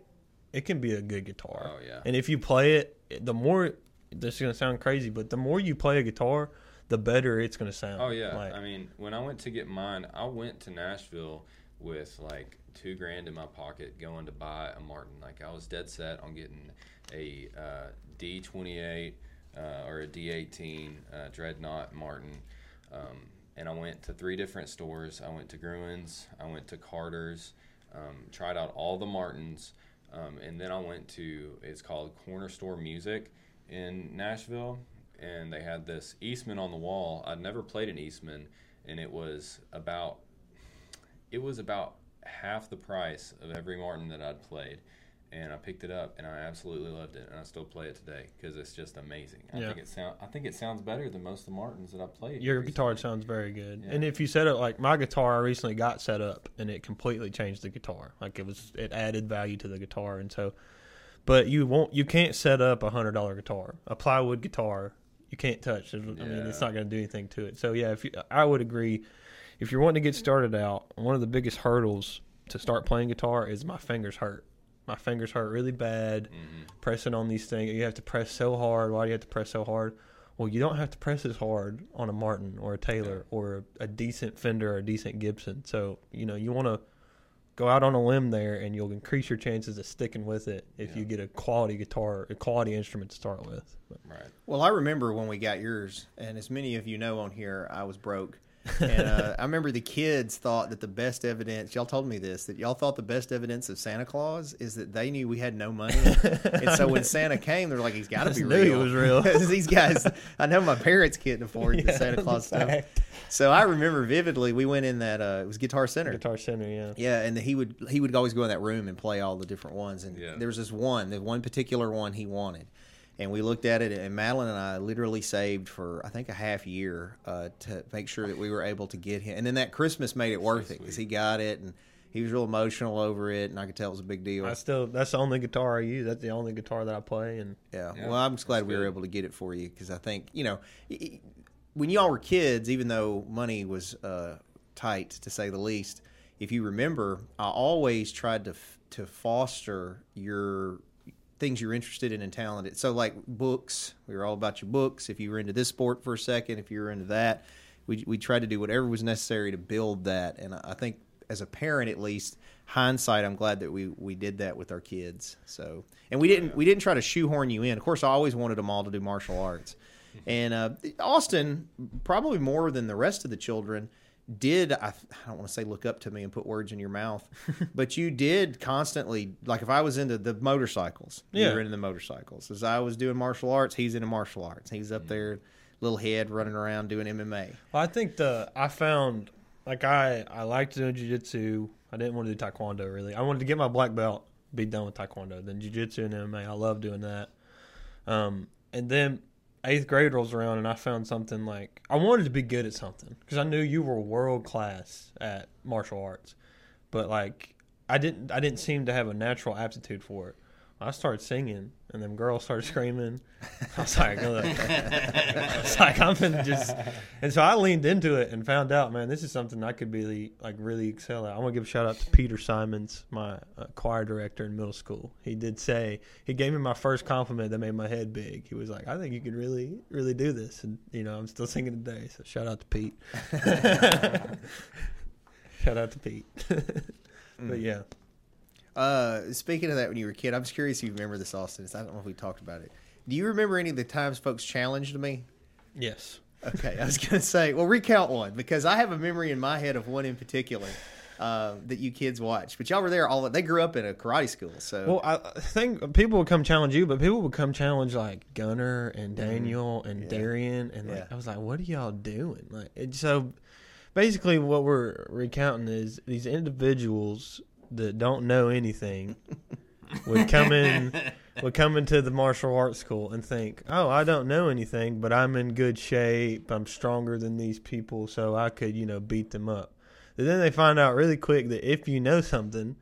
B: it can be a good guitar.
C: Oh yeah.
B: And if you play it, the more this is gonna sound crazy, but the more you play a guitar, the better it's gonna sound.
C: Oh yeah,
B: Like,
C: I mean, when I went to get mine, I went to Nashville with like two grand in my pocket, going to buy a Martin. Like I was dead set on getting a uh, D28 uh, or a D18 uh, Dreadnought Martin. Um, and I went to three different stores. I went to Gruhn's, I went to Carter's, um, tried out all the Martins, um, and then I went to it's called Corner Store Music in Nashville, and they had this Eastman on the wall. I'd never played an Eastman, and it was about it was about half the price of every Martin that I'd played. And I picked it up, and I absolutely loved it, and I still play it today because it's just amazing. I
B: Yeah.
C: think it sound I think it sounds better than most of the Martins that I've played.
B: your
C: recently.
B: guitar sounds very good.
C: Yeah.
B: And if you set it like my guitar, I recently got set up, and it completely changed the guitar. Like it was, it added value to the guitar, and so. But you won't, you can't set up a hundred dollar guitar, a plywood guitar. You can't touch. I mean, it's not going to do anything to it. So yeah, if you, I would agree, if you're wanting to get started out, one of the biggest hurdles to start playing guitar is my fingers hurt. My fingers hurt really bad
C: Mhm.
B: pressing on these things. You have to press so hard. Why do you have to press so hard? Well, you don't have to press as hard on a Martin or a Taylor or a decent Fender or a decent Gibson. So, you know, you want to go out on a limb there and you'll increase your chances of sticking with it if
C: Yeah.
B: you get a quality guitar, a quality instrument to start with. But,
C: Right.
A: Well, I remember when we got yours, and as many of you know on here, I was broke. And uh, I remember the kids thought that the best evidence, y'all told me this, that y'all thought the best evidence of Santa Claus is that they knew we had no money. and so when Santa came, they're like, he's got to be
B: Just knew he was real.
A: These guys, I know my parents couldn't afford the Santa Claus stuff. So I remember vividly, we went in that, uh, it was Guitar Center.
B: Guitar Center, yeah.
A: Yeah, and he would he would always go in that room and play all the different ones. And
C: Yeah.
A: there was this one, the one particular one he wanted, and we looked at it. And Madeline and I literally saved for I think a half year uh, to make sure that we were able to get him. And then that Christmas made it worth it because he got it and he was real emotional over it, and I could tell it was a big deal.
B: I still that's the only guitar I use. That's the only guitar that I play, and
A: Yeah.
C: Yeah,
A: well, I'm just glad
C: that's
A: we were able to get it for you because I think you know y- y- when y'all were kids, even though money was uh, tight to say the least, if you remember, I always tried to to foster your things you're interested in and talented. So like books, we were all about your books. If you were into this sport for a second, if you were into that, we we tried to do whatever was necessary to build that. And I think as a parent, at least hindsight, I'm glad that we we did that with our kids. So and we didn't we didn't try to shoehorn you in. Of course, I always wanted them all to do martial arts. And uh, Austin, probably more than the rest of the children, did I, I don't want to say look up to me and put words in your mouth, but you did constantly like if I was into the motorcycles, you
B: Yeah.
A: were into the motorcycles. As I was doing martial arts, he's into martial arts. He's up there, little head running around doing MMA.
B: Well, I think the I found like I I liked doing jujitsu. I didn't want to do taekwondo really. I wanted to get my black belt, be done with taekwondo. Then jujitsu and MMA. I love doing that. Um, and then eighth grade rolls around, and I found something like I wanted to be good at something because I knew you were world class at martial arts, but like I didn't I didn't seem to have a natural aptitude for it. I started singing, and them girls started screaming. I was like. I was like, I'm gonna just, and so I leaned into it and found out, man, this is something I could really, like, really excel at. I want to give a shout out to Peter Simons, my uh, choir director in middle school. He did say he gave me my first compliment that made my head big. He was like, I think you could really, really do this, and you know, I'm still singing today. So shout out to Pete. shout out to Pete. but yeah,
A: Uh, speaking of that, when you were a kid, I'm just curious if you remember this, Austin. I don't know if we talked about it. Do you remember any of the times folks challenged me?
B: yes.
A: Okay, I was going to say, well, recount one because I have a memory in my head of one in particular uh, that you kids watched. But y'all were there all. They grew up in a karate school, so
B: Well, I I think people would come challenge you, but people would come challenge like Gunner and Daniel and
A: Mm-hmm. Yeah.
B: Darian, and like,
A: Yeah.
B: I was like, "What are y'all doing?" Like, it, so basically, what we're recounting is these individuals that don't know anything would come in, would come into the martial arts school and think, "Oh, I don't know anything, but I'm in good shape. I'm stronger than these people, so I could, you know, beat them up." And then they find out really quick that if you know something,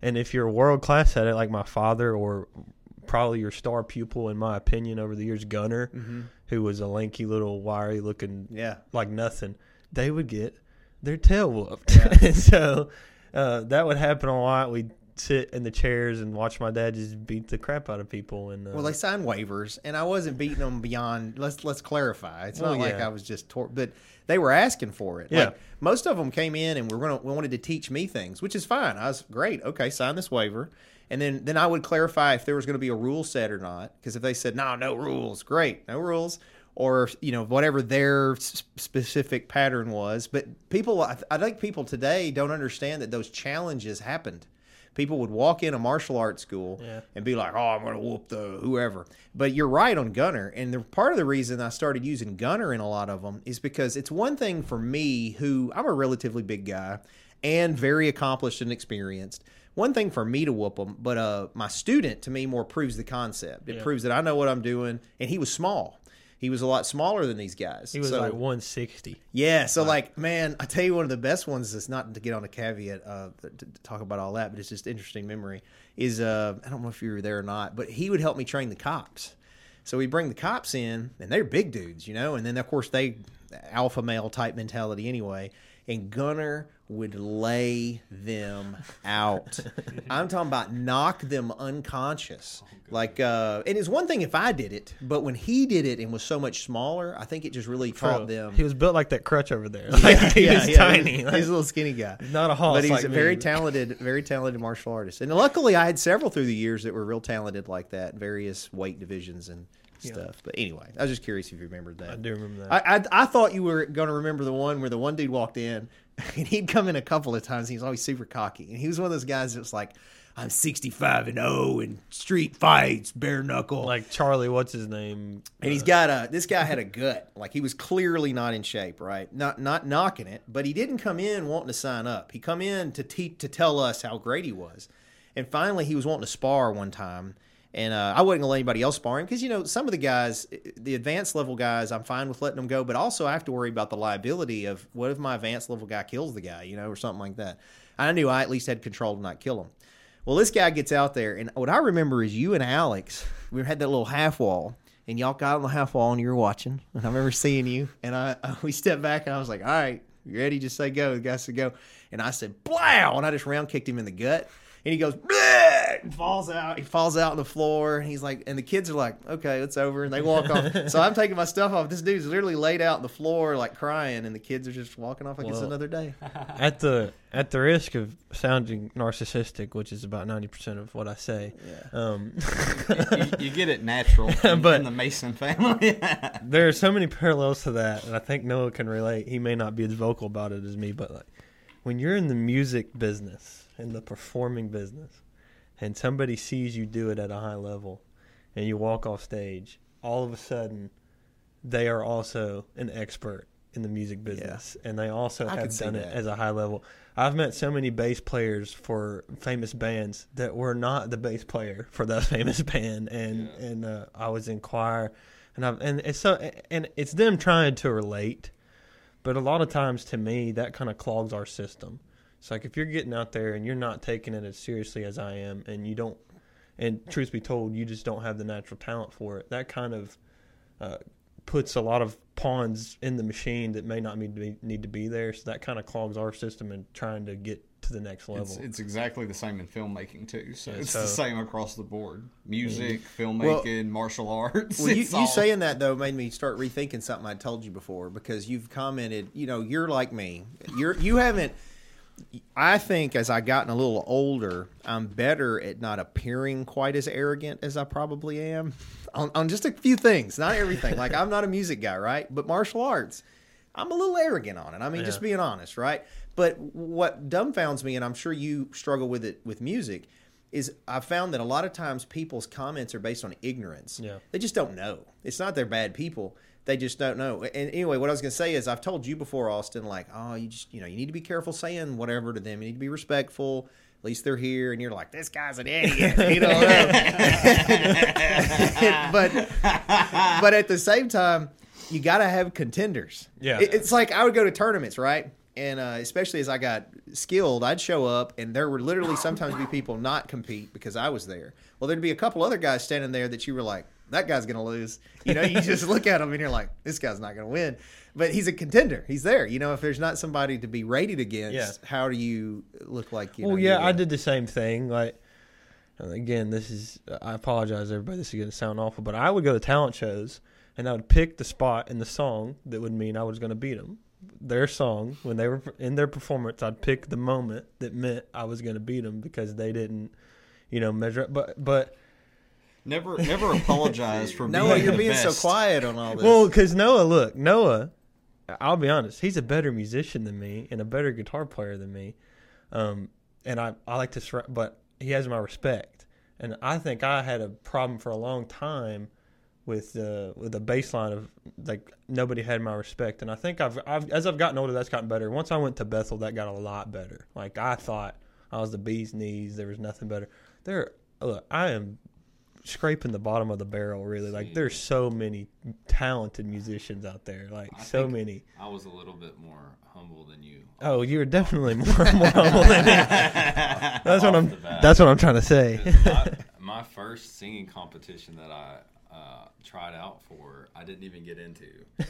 B: and if you're world class at it, like my father, or probably your star pupil, in my opinion, over the years, Gunner, mm-hmm. who was a lanky little wiry looking
A: yeah.
B: like nothing, they would get their tail whooped. and so uh, that would happen a lot. We'd sit in the chairs and watch my dad just beat the crap out of people. And uh,
A: Well, they signed waivers, and I wasn't beating them beyond. Let's let's clarify. It's not
B: Well,
A: like. I was just tor- but they were asking for it.
B: Yeah.
A: Like, most of them came in and were gonna we wanted to teach me things, which is fine. I was great. Okay, sign this waiver, and then then I would clarify if there was going to be a rule set or not. Because if they said no, no rules, great, no rules. Or you know whatever their specific pattern was, but people, I, I think people today don't understand that those challenges happened. People would walk in a martial arts school
B: Yeah.
A: and be like, "Oh, I'm going to whoop the whoever." But you're right on Gunner, and the part of the reason I started using Gunner in a lot of them is because it's one thing for me, who I'm a relatively big guy and very accomplished and experienced. One thing for me to whoop them, but uh, my student to me more proves the concept. It
B: Yeah.
A: proves that I know what I'm doing, and he was small. He was a lot smaller than these guys.
B: he was
A: So-
B: like 160.
A: yeah, so like, man, I tell you, one of the best ones is not to get on a caveat uh, to, to talk about all that, but it's just interesting memory. Is uh, I don't know if you were there or not, but he would help me train the cops. So we bring the cops in, and they're big dudes, you know, and then of course they alpha male type mentality anyway. And Gunner would lay them out. I'm talking about knock them unconscious. Like, uh, and it's one thing if I did it, but when he did it and was so much smaller, I think it just really taught them.
B: He was built like that crutch over there. Like, he was tiny.
A: He's,
B: like,
A: he's a little skinny guy.
B: not a hoss
A: But he's
B: like
A: a
B: me,
A: very talented, very talented martial artist. And luckily, I had several through the years that were real talented like that, various weight divisions and stuff. But anyway, I was just curious if you remembered that.
B: I do remember that.
A: I, I, I thought you were going to remember the one where the one dude walked in and he'd come in a couple of times. He was always super cocky. And he was one of those guys that was like, I'm 65 and 0 in street fights, bare knuckle.
B: like Charlie, what's his name?
A: And he's uh, got a this guy had a gut. Like he was clearly not in shape, right? Not not knocking it, but he didn't come in wanting to sign up. He come in to te- to tell us how great he was. And finally he was wanting to spar one time. And uh, I wasn't gonna let anybody else spar him because you know some of the guys, the advanced level guys, I'm fine with letting them go, but also I have to worry about the liability of what if my advanced level guy kills the guy, you know, or something like that. I knew I at least had control to not kill him. Well, this guy gets out there, and what I remember is you and Alex. We had that little half wall, and y'all got on the half wall, and you were watching. And I remember seeing you, and I, I we stepped back, and I was like, "All right, you ready? Just say go." The guy said go, and I said "blow," and I just round kicked him in the gut, and he goes "Bleh," and falls out. He falls out on the floor, and he's like, and the kids are like, "Okay, it's over," and they walk off. so I'm taking my stuff off. This dude's literally laid out on the floor, like crying, and the kids are just walking off like it's another day.
B: at the at the risk of sounding narcissistic, which is about ninety percent of what I say. Um,
D: you, you get it natural in,
B: But-
D: in the Mason family.
B: there are so many parallels to that, and I think Noah can relate. He may not be as vocal about it as me, but like when you're in the music business, in the performing business, and somebody sees you do it at a high level, and you walk off stage, all of a sudden, they are also an expert in the music business, and they also
A: I
B: have done it as a high level. I've met so many bass players for famous bands that were not the bass player for that famous band, and
C: Yeah.
B: and uh, I was in choir, and I've and it's so and it's them trying to relate, but a lot of times to me that kind of clogs our system. It's like if you're getting out there and you're not taking it as seriously as I am, and you don't, and truth be told, you just don't have the natural talent for it. That kind of uh, puts a lot of pawns in the machine that may not need to be, need to be there. So that kind of clogs our system in trying to get to the next level.
D: It's, it's exactly the same in filmmaking too. So
B: Yeah,
D: it's
B: so-
D: the same across the board: music, filmmaking, martial arts.
A: Well, you,
D: it's
A: you saying that though made me start rethinking something I told you before because you've commented. You know, you're like me. You're you haven't. I think as I've gotten a little older, I'm better at not appearing quite as arrogant as I probably am on, on just a few things, not everything. like I'm not a music guy, right? But martial arts, I'm a little arrogant on it. I mean, just being honest, right? But what dumbfounds me, and I'm sure you struggle with it with music, is I've found that a lot of times people's comments are based on ignorance.
B: Yeah.
A: They just don't know. It's not they're bad people. They just don't know. And anyway, what I was going to say is I've told you before, Austin, like, oh, you just, you know, you need to be careful saying whatever to them. You need to be respectful. At least they're here. And you're like, this guy's an idiot. You don't know. but, but at the same time, you got to have contenders.
B: Yeah.
A: It- it's like I would go to tournaments, right? And uh, especially as I got skilled, I'd show up, and there would literally sometimes be people not compete because I was there. Well, there'd be a couple other guys standing there that you were like, that guy's going to lose. You know, you just look at him and you're like, this guy's not going to win. But he's a contender. He's there. You know, if there's not somebody to be rated against,
B: Yeah.
A: how do you look like you?
B: well,
A: know,
B: yeah, I did the same thing. Like, again, this is I apologize, everybody. This is going to sound awful, but I would go to talent shows and I would pick the spot in the song that would mean I was going to beat them. Their song when they were in their performance, I'd pick the moment that meant I was going to beat them because they didn't, you know, measure up. But but
D: Never, never apologize for
A: Noah,
D: being
A: you're
D: the
A: being so quiet on all this.
B: Well, because Noah, look, Noah, I'll be honest, he's a better musician than me and a better guitar player than me. Um, and I, I like to, but he has my respect. And I think I had a problem for a long time with uh, with the baseline of like nobody had my respect. And I think I've, I've as I've gotten older, that's gotten better. Once I went to Bethel, that got a lot better. Like I thought I was the bee's knees. There was nothing better. There, look, I am scraping the bottom of the barrel. Really, like there's so many talented musicians out there. Like
C: I
B: so many.
C: I was a little bit more humble than you.
B: Oh, you're definitely more more humble than me. That's what I'm. That's what I'm trying to say
C: my, my first singing competition that I uh, tried out for, I didn't even get into.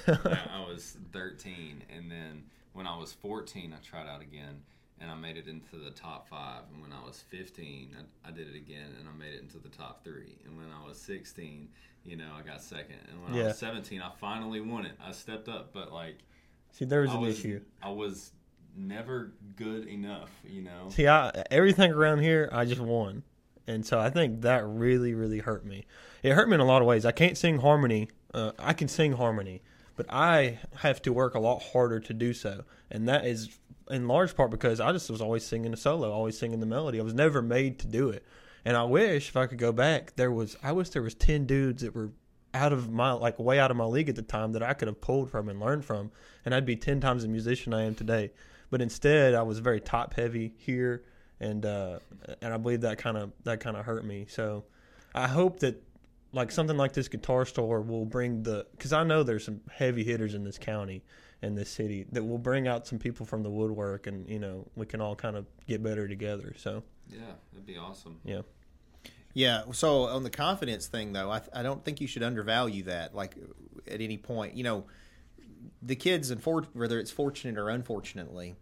C: I was 13, and then when I was 14, I tried out again, and I made it into the top five. And when I was 15, I, I did it again, and I made it into the top three. And when I was 16, you know, I got second. And when I was 17, I finally won it. I stepped up, but like
B: See, there was
C: I
B: an
C: was,
B: issue.
C: I was never good enough, you know.
B: See, I, everything around here, I just won, and so I think that really, really hurt me. It hurt me in a lot of ways. I can't sing harmony. Uh, I can sing harmony, but I have to work a lot harder to do so, and that is in large part because I just was always singing a solo, always singing the melody. I was never made to do it, and I wish if I could go back, there was. I wish there was ten dudes that were out of my like way out of my league at the time that I could have pulled from and learned from, and I'd be ten times the musician I am today. But instead, I was very top heavy here, and uh, and I believe that kind of that kind of hurt me. So I hope that like something like this guitar store will bring the because I know there's some heavy hitters in this county in this city that will bring out some people from the woodwork, and you know we can all kind of get better together. So
C: Yeah, that'd be awesome.
B: yeah,
A: Yeah. So on the confidence thing, though, I, I don't think you should undervalue that. Like at any point, you know, the kids, and for, whether it's fortunate or unfortunately,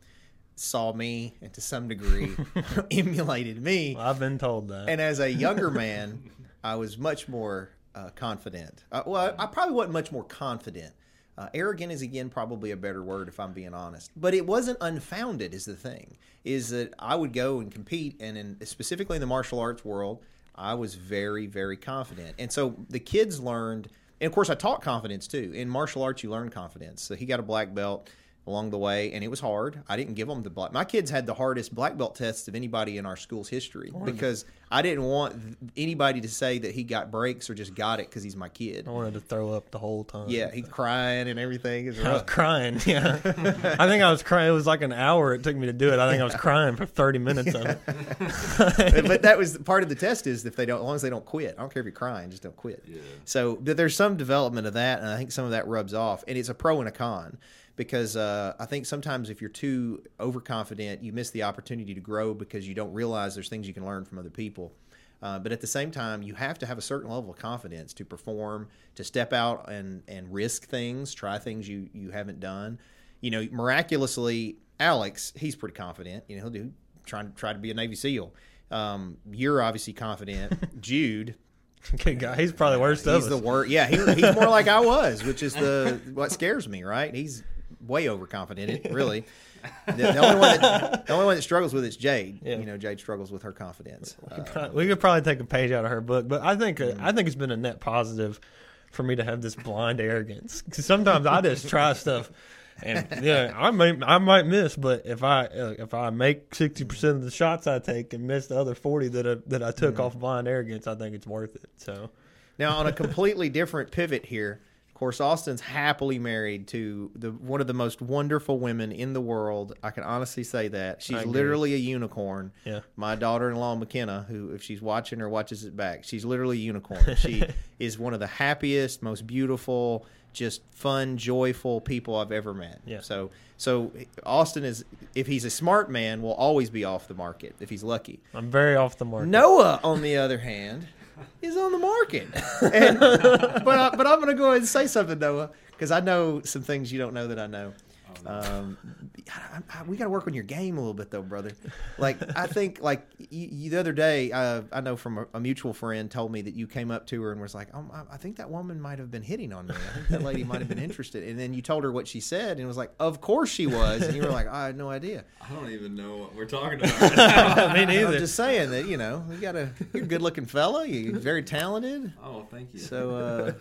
A: saw me and to some degree emulated me.
B: I've been told that.
A: And as a younger man, I was much more uh, confident. Uh, well, I probably wasn't much more confident. Uh, arrogant is again probably a better word if I'm being honest. But it wasn't unfounded. Is the thing is that I would go and compete, and in, specifically in the martial arts world, I was very very confident. And so the kids learned, and of course I taught confidence too. In martial arts, you learn confidence. So he got a black belt along the way, and it was hard. I didn't give them the black. My kids had the hardest black belt tests of anybody in our school's history because I didn't want th- anybody to say that he got breaks or just got it because he's my kid.
B: I wanted to throw up the whole time.
A: Yeah, he's crying and everything. It's
B: I was crying. Yeah, I think I was crying. It was like an hour it took me to do it. I think I was crying for thirty minutes of it.
A: but that was part of the test is if they don't, as long as they don't quit. I don't care if you're crying, just don't quit.
C: Yeah.
A: So but there's some development of that, and I think some of that rubs off, and it's a pro and a con because uh, I think sometimes if you're too overconfident, you miss the opportunity to grow because you don't realize there's things you can learn from other people. Uh, but at the same time, you have to have a certain level of confidence to perform, to step out and, and risk things, try things you, you haven't done. You know, miraculously, Alex, he's pretty confident. You know, he'll do trying to try to be a Navy SEAL. Um, you're obviously confident. Jude,
B: Good guy. He's probably worst of
A: he's
B: us.
A: the worst. Yeah, he, he's more like I was, which is the what scares me. Right? He's way overconfident. It, really, the, the only one that the only one that struggles with it's Jade.
B: Yeah.
A: You know, Jade struggles with her confidence. Uh,
B: we could probably take a page out of her book, but I think uh, I think it's been a net positive for me to have this blind arrogance. Because sometimes I just try stuff, and yeah, I may I might miss, but if I uh, if I make sixty percent of the shots I take and miss the other forty that I, that I took
A: Mm.
B: off blind arrogance, I think it's worth it. So
A: Now, on a completely different pivot here, course, Austin's happily married to the one of the most wonderful women in the world. I can honestly say that she's literally a unicorn.
B: Yeah.
A: My daughter-in-law McKenna, who if she's watching or watches it back, she's literally a unicorn. She is one of the happiest, most beautiful, just fun, joyful people I've ever met.
B: Yeah.
A: So, so Austin is, if he's a smart man, will always be off the market if he's lucky.
B: I'm very off the market.
A: Noah, on the other hand, is on the market. And, but I, but I'm going to go ahead and say something, Noah, because I know some things you don't know that I know. Um, I, I, we got to work on your game a little bit, though, brother. Like I think, like you, you, the other day, uh, I know from a, a mutual friend told me that you came up to her and was like, oh, I, I think that woman might have been hitting on me. I think that lady might have been interested. And then you told her what she said, and it was like, of course she was. And you were like, I had no idea.
C: I don't even know what we're talking about.
B: me
A: I'm
B: neither.
A: just saying that you know you got a you're a good looking fella. You're very talented.
C: oh, thank you.
A: So uh,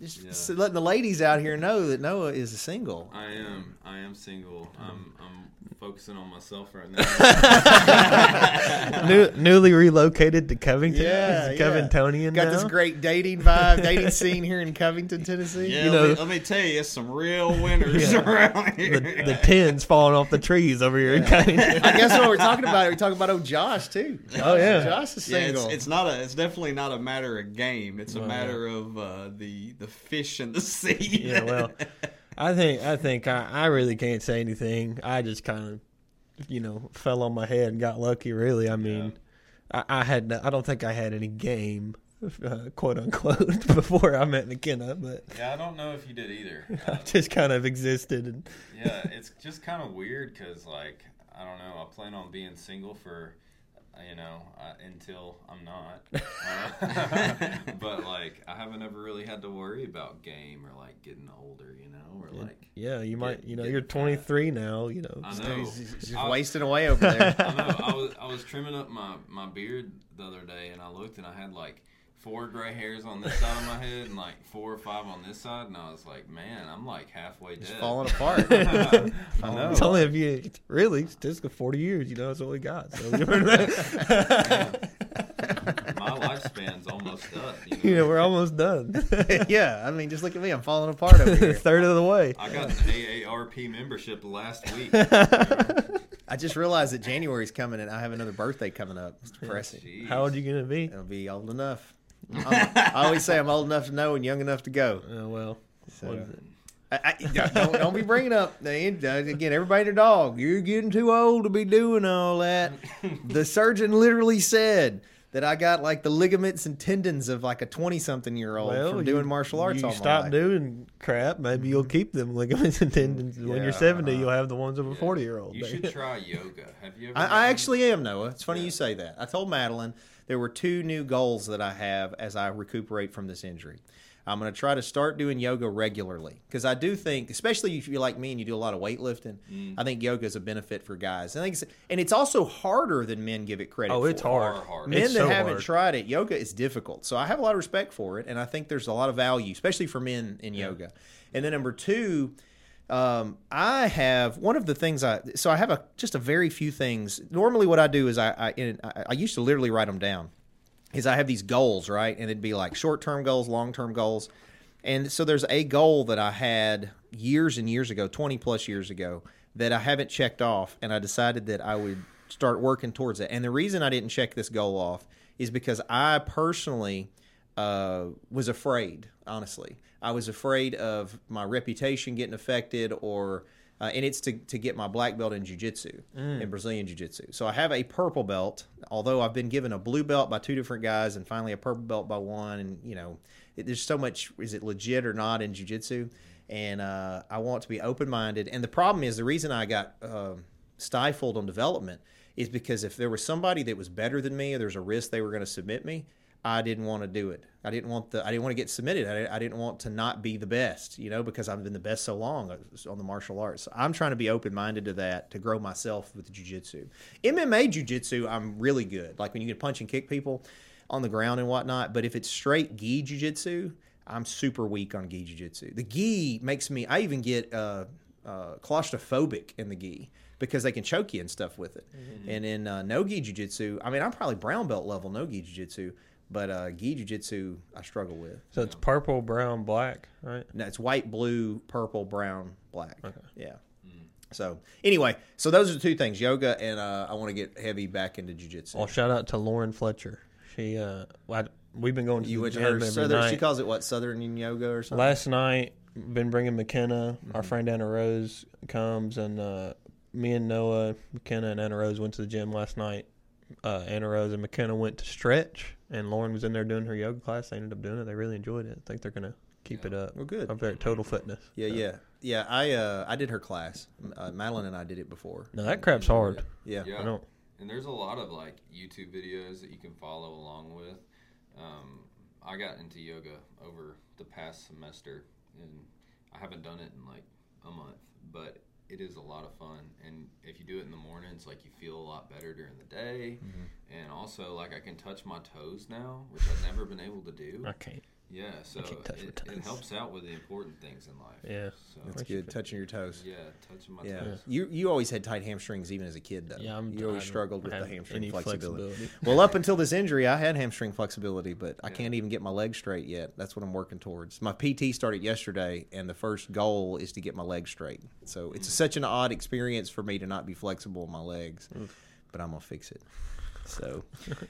A: just
C: Yeah.
A: letting the ladies out here know that Noah is a single.
C: I am. I am single. I'm. I'm focusing on myself right now.
B: New, newly relocated to Covington.
A: Yeah,
B: He's
A: yeah.
B: Covingtonian
A: Got
B: now.
A: this great dating vibe, dating scene here in Covington, Tennessee.
D: Yeah,
B: You
D: let,
B: know-
D: me, let me tell you, it's some real winners
B: Yeah.
D: around here.
B: the, the tins falling off the trees over here in Covington.
A: I guess what we're talking about, we're talking about old Josh too.
B: Oh, yeah.
A: Josh is
D: Yeah,
A: single.
D: it's, it's not a. It's definitely not a matter of game. It's a
B: Well,
D: matter of uh, the the fish in the sea.
B: yeah, well, I think I think I, I really can't say anything. I just kind of, you know, fell on my head and got lucky. Really, I mean, I, I had no- I don't think I had any game. uh, quote unquote, before I met McKenna, but
C: Yeah, I don't know if you did either.
B: I just kind of existed. And
C: yeah, it's just kind of weird because, like, I don't know. I plan on being single for, you know, uh, until I'm not. Uh, but like, I haven't ever really had to worry about game or like getting older, you know, or like.
B: yeah, you might, you know, you're
C: fat.
B: 23 now. You know,
C: I know.
A: He's, he's just
C: I-
A: wasting away over there.
C: I know. I was I was trimming up my my beard the other day, and I looked, and I had like four gray hairs on this side of my head, and like four or five on this side, and I was like, man, I'm like halfway
A: Just
C: dead.
A: falling apart. I know.
B: It's only if you really it's just got 40 years. You know, that's all we got. So you know,
C: my lifespan's almost done. You know?
B: you know, we're almost done.
A: yeah, I mean, just look at me. I'm falling apart over here.
B: Third of the way.
C: I got an AARP membership last week.
A: I just realized that January's coming and I have another birthday coming up. It's oh, depressing.
C: Jeez.
B: How old are you gonna be?
A: It'll be old enough. I'm- always say I'm old enough to know and young enough to go.
B: Oh well.
A: So-
B: What is it?
A: I, I, don't, don't be bringing up again. Everybody and their dog. You're getting too old to be doing all that. The surgeon literally said that I got like the ligaments and tendons of like a twenty-something year old
B: Well,
A: from
B: you-
A: doing martial arts.
B: You
A: all my
B: stop
A: life.
B: doing crap. Maybe you'll keep them ligaments and tendons. When you're 70,
A: uh,
B: you'll have the ones of a
C: Yeah.
B: 40 year old.
C: You should try yoga. Have you ever?
A: I, I actually am Noah. It's funny
C: Yeah.
A: you say that. I told Madeline there were two new goals that I have as I recuperate from this injury. I'm going to try to start doing yoga regularly because I do think, especially if you're like me and you do a lot of weightlifting,
C: Mm.
A: I think yoga is a benefit for guys. I think, it's, and it's also harder than men give it credit.
B: Oh, it's
A: for.
B: hard.
C: Far harder.
A: Men
B: It's
A: that
B: so
A: haven't
B: hard.
A: tried it, yoga is difficult. So I have a lot of respect for it, and I think there's a lot of value, especially for men in yoga. And then number two, um, I have one of the things I so I have a just a very few things. Normally, what I do is I I, I used to literally write them down. Is I have these goals right, and it'd be like short term goals, long term goals, and so there's a goal that I had years and years ago, twenty plus years ago, that I haven't checked off, and I decided that I would start working towards it. And the reason I didn't check this goal off is because I personally uh, was afraid. Honestly, I was afraid of my reputation getting affected, or uh, and it's to to get my black belt in jiu-jitsu in Brazilian jiu-jitsu. So I have a purple belt, although I've been given a blue belt by two different guys, and finally a purple belt by one. And you know, it, there's so much: is it legit or not in jiu-jitsu? And uh, I want to be open-minded. And the problem is the reason I got um stifled on development is because if there was somebody that was better than me, or there's a risk they were going to submit me, I didn't want to do it. I didn't want the I didn't want to get submitted. I, I didn't want to not be the best, you know, because I've been the best so long on the martial arts. So I'm trying to be open minded to that to grow myself with jujitsu. MMA jujitsu, I'm really good. Like when you can punch and kick people on the ground and whatnot. But if it's straight gi jujitsu, I'm super weak on gi jujitsu. The gi makes me. I even get uh, uh, claustrophobic in the gi because they can choke you and stuff with it. And in uh, no gi jujitsu, I mean, I'm probably brown belt level no gi jujitsu, but uh, gi jujitsu I struggle with.
B: So it's purple, brown, black, right?
A: No, it's white, blue, purple, brown, black.
B: Okay.
A: Yeah. So anyway, so those are the two things: yoga and uh, I want to get heavy back into jujitsu.
B: Well, shout out to Lauren Fletcher. She, uh, I, we've been going to
A: you
B: the gym
A: her
B: every
A: southern.
B: night.
A: She calls it what Southern yoga or something.
B: Last night, been bringing McKenna. Our friend Anna Rose comes, and uh, me and Noah, McKenna, and Anna Rose went to the gym last night. Uh, Anna Rose and McKenna went to stretch, and Lauren was in there doing her yoga class. They ended up doing it. They really enjoyed it. I think they're gonna keep it up.
A: Well, good.
B: Up there at Total Fitness.
A: Yeah,
B: So-
A: yeah, yeah. I uh, I did her class. Uh, Madeline and I did it before.
B: No, that crap's hard.
A: Yeah.
C: Yeah.
B: I don't.
C: And there's a lot of like YouTube videos that you can follow along with. Um, I got into yoga over the past semester, and I haven't done it in like a month, but it is a lot of fun. And if you do it in the mornings, like you feel a lot better during the day. Mm-hmm. And also, like I can touch my toes now, which I've never been able to do.
B: I can't.
C: Yeah, so
B: can't touch my
C: it, it helps out with the important things in life.
B: Yeah.
C: So
A: That's good. Touching your toes.
C: yeah, touching my
A: Yeah.
C: toes.
A: You you always had tight hamstrings even as a kid though.
B: Yeah, I'm.
A: you always
B: I don't
A: struggled with the hamstring
B: any
A: flexibility. Well, up until this injury, I had hamstring flexibility, but I
C: Yeah.
A: can't even get my legs straight yet. That's what I'm working towards. My PT started yesterday, and the first goal is to get my legs straight. So it's mm. such an odd experience for me to not be flexible in my legs, mm. but I'm gonna fix it. So,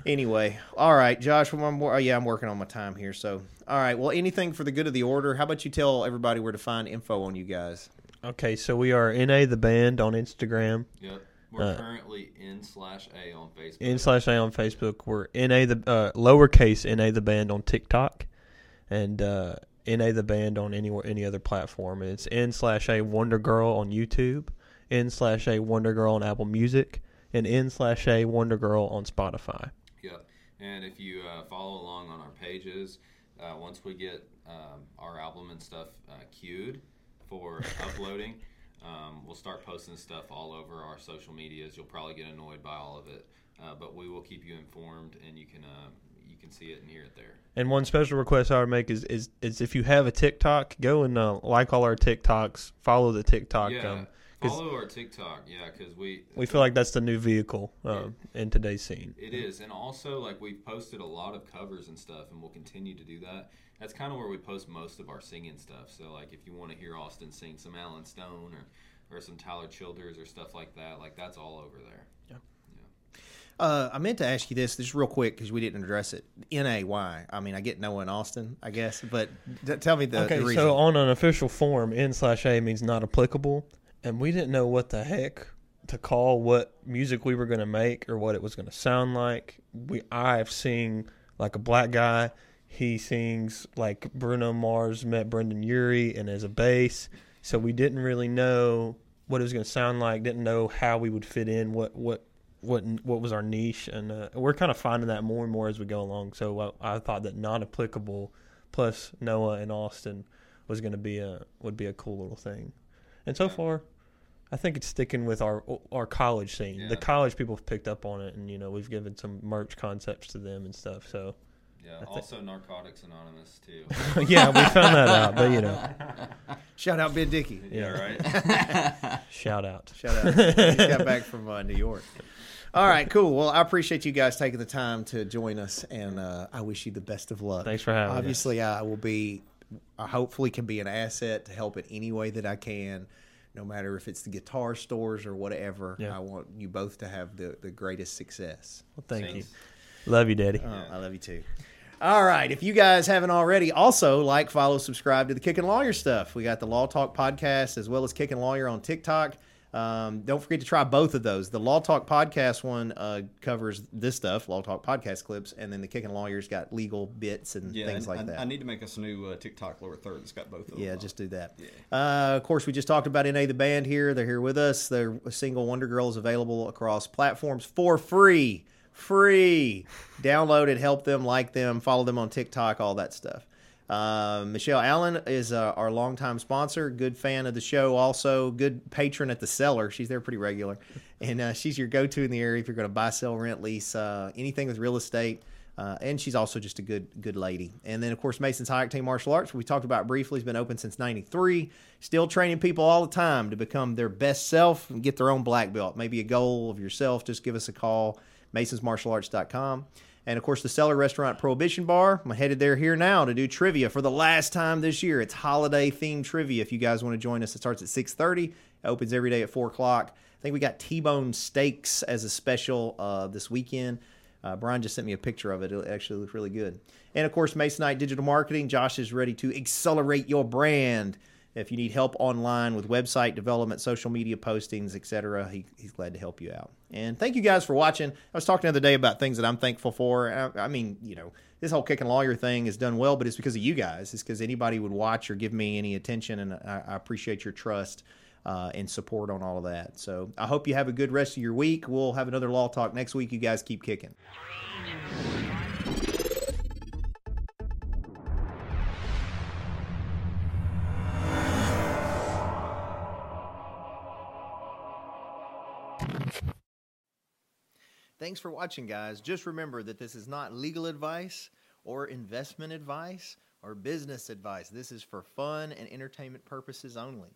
A: anyway, all right, Josh. Well, I'm, oh, yeah, I'm working on my time here. So, all right. Well, anything for the good of the order. How about you tell everybody where to find info on you guys?
B: Okay, so we are NA the band on Instagram.
C: Yep. We're
B: Uh,
C: currently N slash A on Facebook.
B: N slash A on Facebook. We're NA the uh, lowercase NA the band on TikTok, and uh, NA the band on any any other platform. And it's N slash A Wonder Girl on YouTube, N slash A Wonder Girl on Apple Music, and N slash A Wonder Girl on Spotify.
C: Yep. And if you uh, follow along on our pages, uh, once we get um, our album and stuff uh, queued for uploading, um, we'll start posting stuff all over our social medias. You'll probably get annoyed by all of it, uh, but we will keep you informed, and you can uh, you can see it and hear it there.
B: And one special request I would make is is, is if you have a TikTok, go and uh, like all our TikToks, follow the TikTok.
C: yeah.
B: Um,
C: Follow our TikTok, yeah, because we
B: we feel like that's the new vehicle um, in today's scene.
C: It is, and also like we've posted a lot of covers and stuff, and we'll continue to do that. That's kind of where we post most of our singing stuff. So like, if you want to hear Austin sing some Allen Stone or or some Tyler Childers or stuff like that, like that's all over there. Yeah.
A: Uh, I meant to ask you this just real quick because we didn't address it. N A Y. I mean, I get Noah and Austin, I guess, but d- tell me the,
B: okay,
A: the reason.
B: so on an official form, N slash A means not applicable, and we didn't know what the heck to call what music we were going to make or what it was going to sound like. We I've seen like a black guy. He sings like Bruno Mars met Brendon Urie and as a bass, so we didn't really know what it was going to sound like. Didn't know how we would fit in. What what what what was our niche, and uh, we're kind of finding that more and more as we go along. So uh, I thought that non applicable plus Noah and Austin was going to be a would be a cool little thing. And so
C: Yeah.
B: far, I think it's sticking with our our college scene.
C: Yeah.
B: The college people have picked up on it, and you know we've given some merch concepts to them and stuff. So
C: Yeah.
B: I
C: Also, Narcotics Anonymous too.
B: yeah, we found that out. But you know,
A: Shout out Ben Dickey.
C: yeah. Right.
B: shout out.
A: Shout out. he got back from uh, New York. All right, cool. Well, I appreciate you guys taking the time to join us, and uh, I wish you the best of luck.
B: Thanks for having us.
A: Obviously, I will be, I hopefully can be an asset to help in any way that I can, no matter if it's the guitar stores or whatever.
B: Yeah.
A: I want you both to have the, the greatest success.
B: Well, thank
C: Thanks.
B: you. Love you, Daddy.
A: Uh, I love you too. All right. If you guys haven't already, also like, follow, subscribe to the Kickin' Lawyer stuff. We got the Law Talk podcast as well as Kickin' Lawyer on TikTok. Um, don't forget to try both of those. The Law Talk podcast one uh, covers this stuff, Law Talk podcast clips, and then the Kickin' Lawyer's got legal bits and
D: Yeah,
A: things like
D: I,
A: that.
D: I need to make us a new uh, TikTok lower third that's got both of them.
A: Yeah, just do that.
D: Yeah.
A: Uh, of course, we just talked about NA the band here. They're here with us. Their single Wonder Girl is available across platforms for free. Free. Download it, help them, like them, follow them on TikTok, all that stuff. Uh, Michelle Allen is uh, our longtime sponsor, good fan of the show, also good patron at the cellar. She's there pretty regular, and uh, she's your go-to in the area if you're going to buy, sell, rent, lease, uh, anything with real estate. Uh, and she's also just a good good lady. And then of course Mason's High Octane Martial Arts, we talked about briefly, has been open since '93. Still training people all the time to become their best self and get their own black belt. Maybe a goal of yourself. Just give us a call, MasonsMartialArts.com. And of course, the Cellar Restaurant Prohibition Bar. I'm headed there here now to do trivia for the last time this year. It's holiday themed trivia. If you guys want to join us, it starts at 6:30. It Opens every day at four o'clock. I think we got T-bone steaks as a special uh, this weekend. Uh, Brian just sent me a picture of it. It actually looks really good. And of course, Masonite Digital Marketing. Josh is ready to accelerate your brand. If you need help online with website development, social media postings, etc., he, he's glad to help you out. And thank you guys for watching. I was talking the other day about things that I'm thankful for. I, I mean, you know, this whole kicking lawyer thing has done well, but it's because of you guys. It's because anybody would watch or give me any attention, and I, I appreciate your trust uh, and support on all of that. So I hope you have a good rest of your week. We'll have another law talk next week. You guys keep kicking. Thanks for watching, guys. Just remember that this is not legal advice or investment advice or business advice. This is for fun and entertainment purposes only.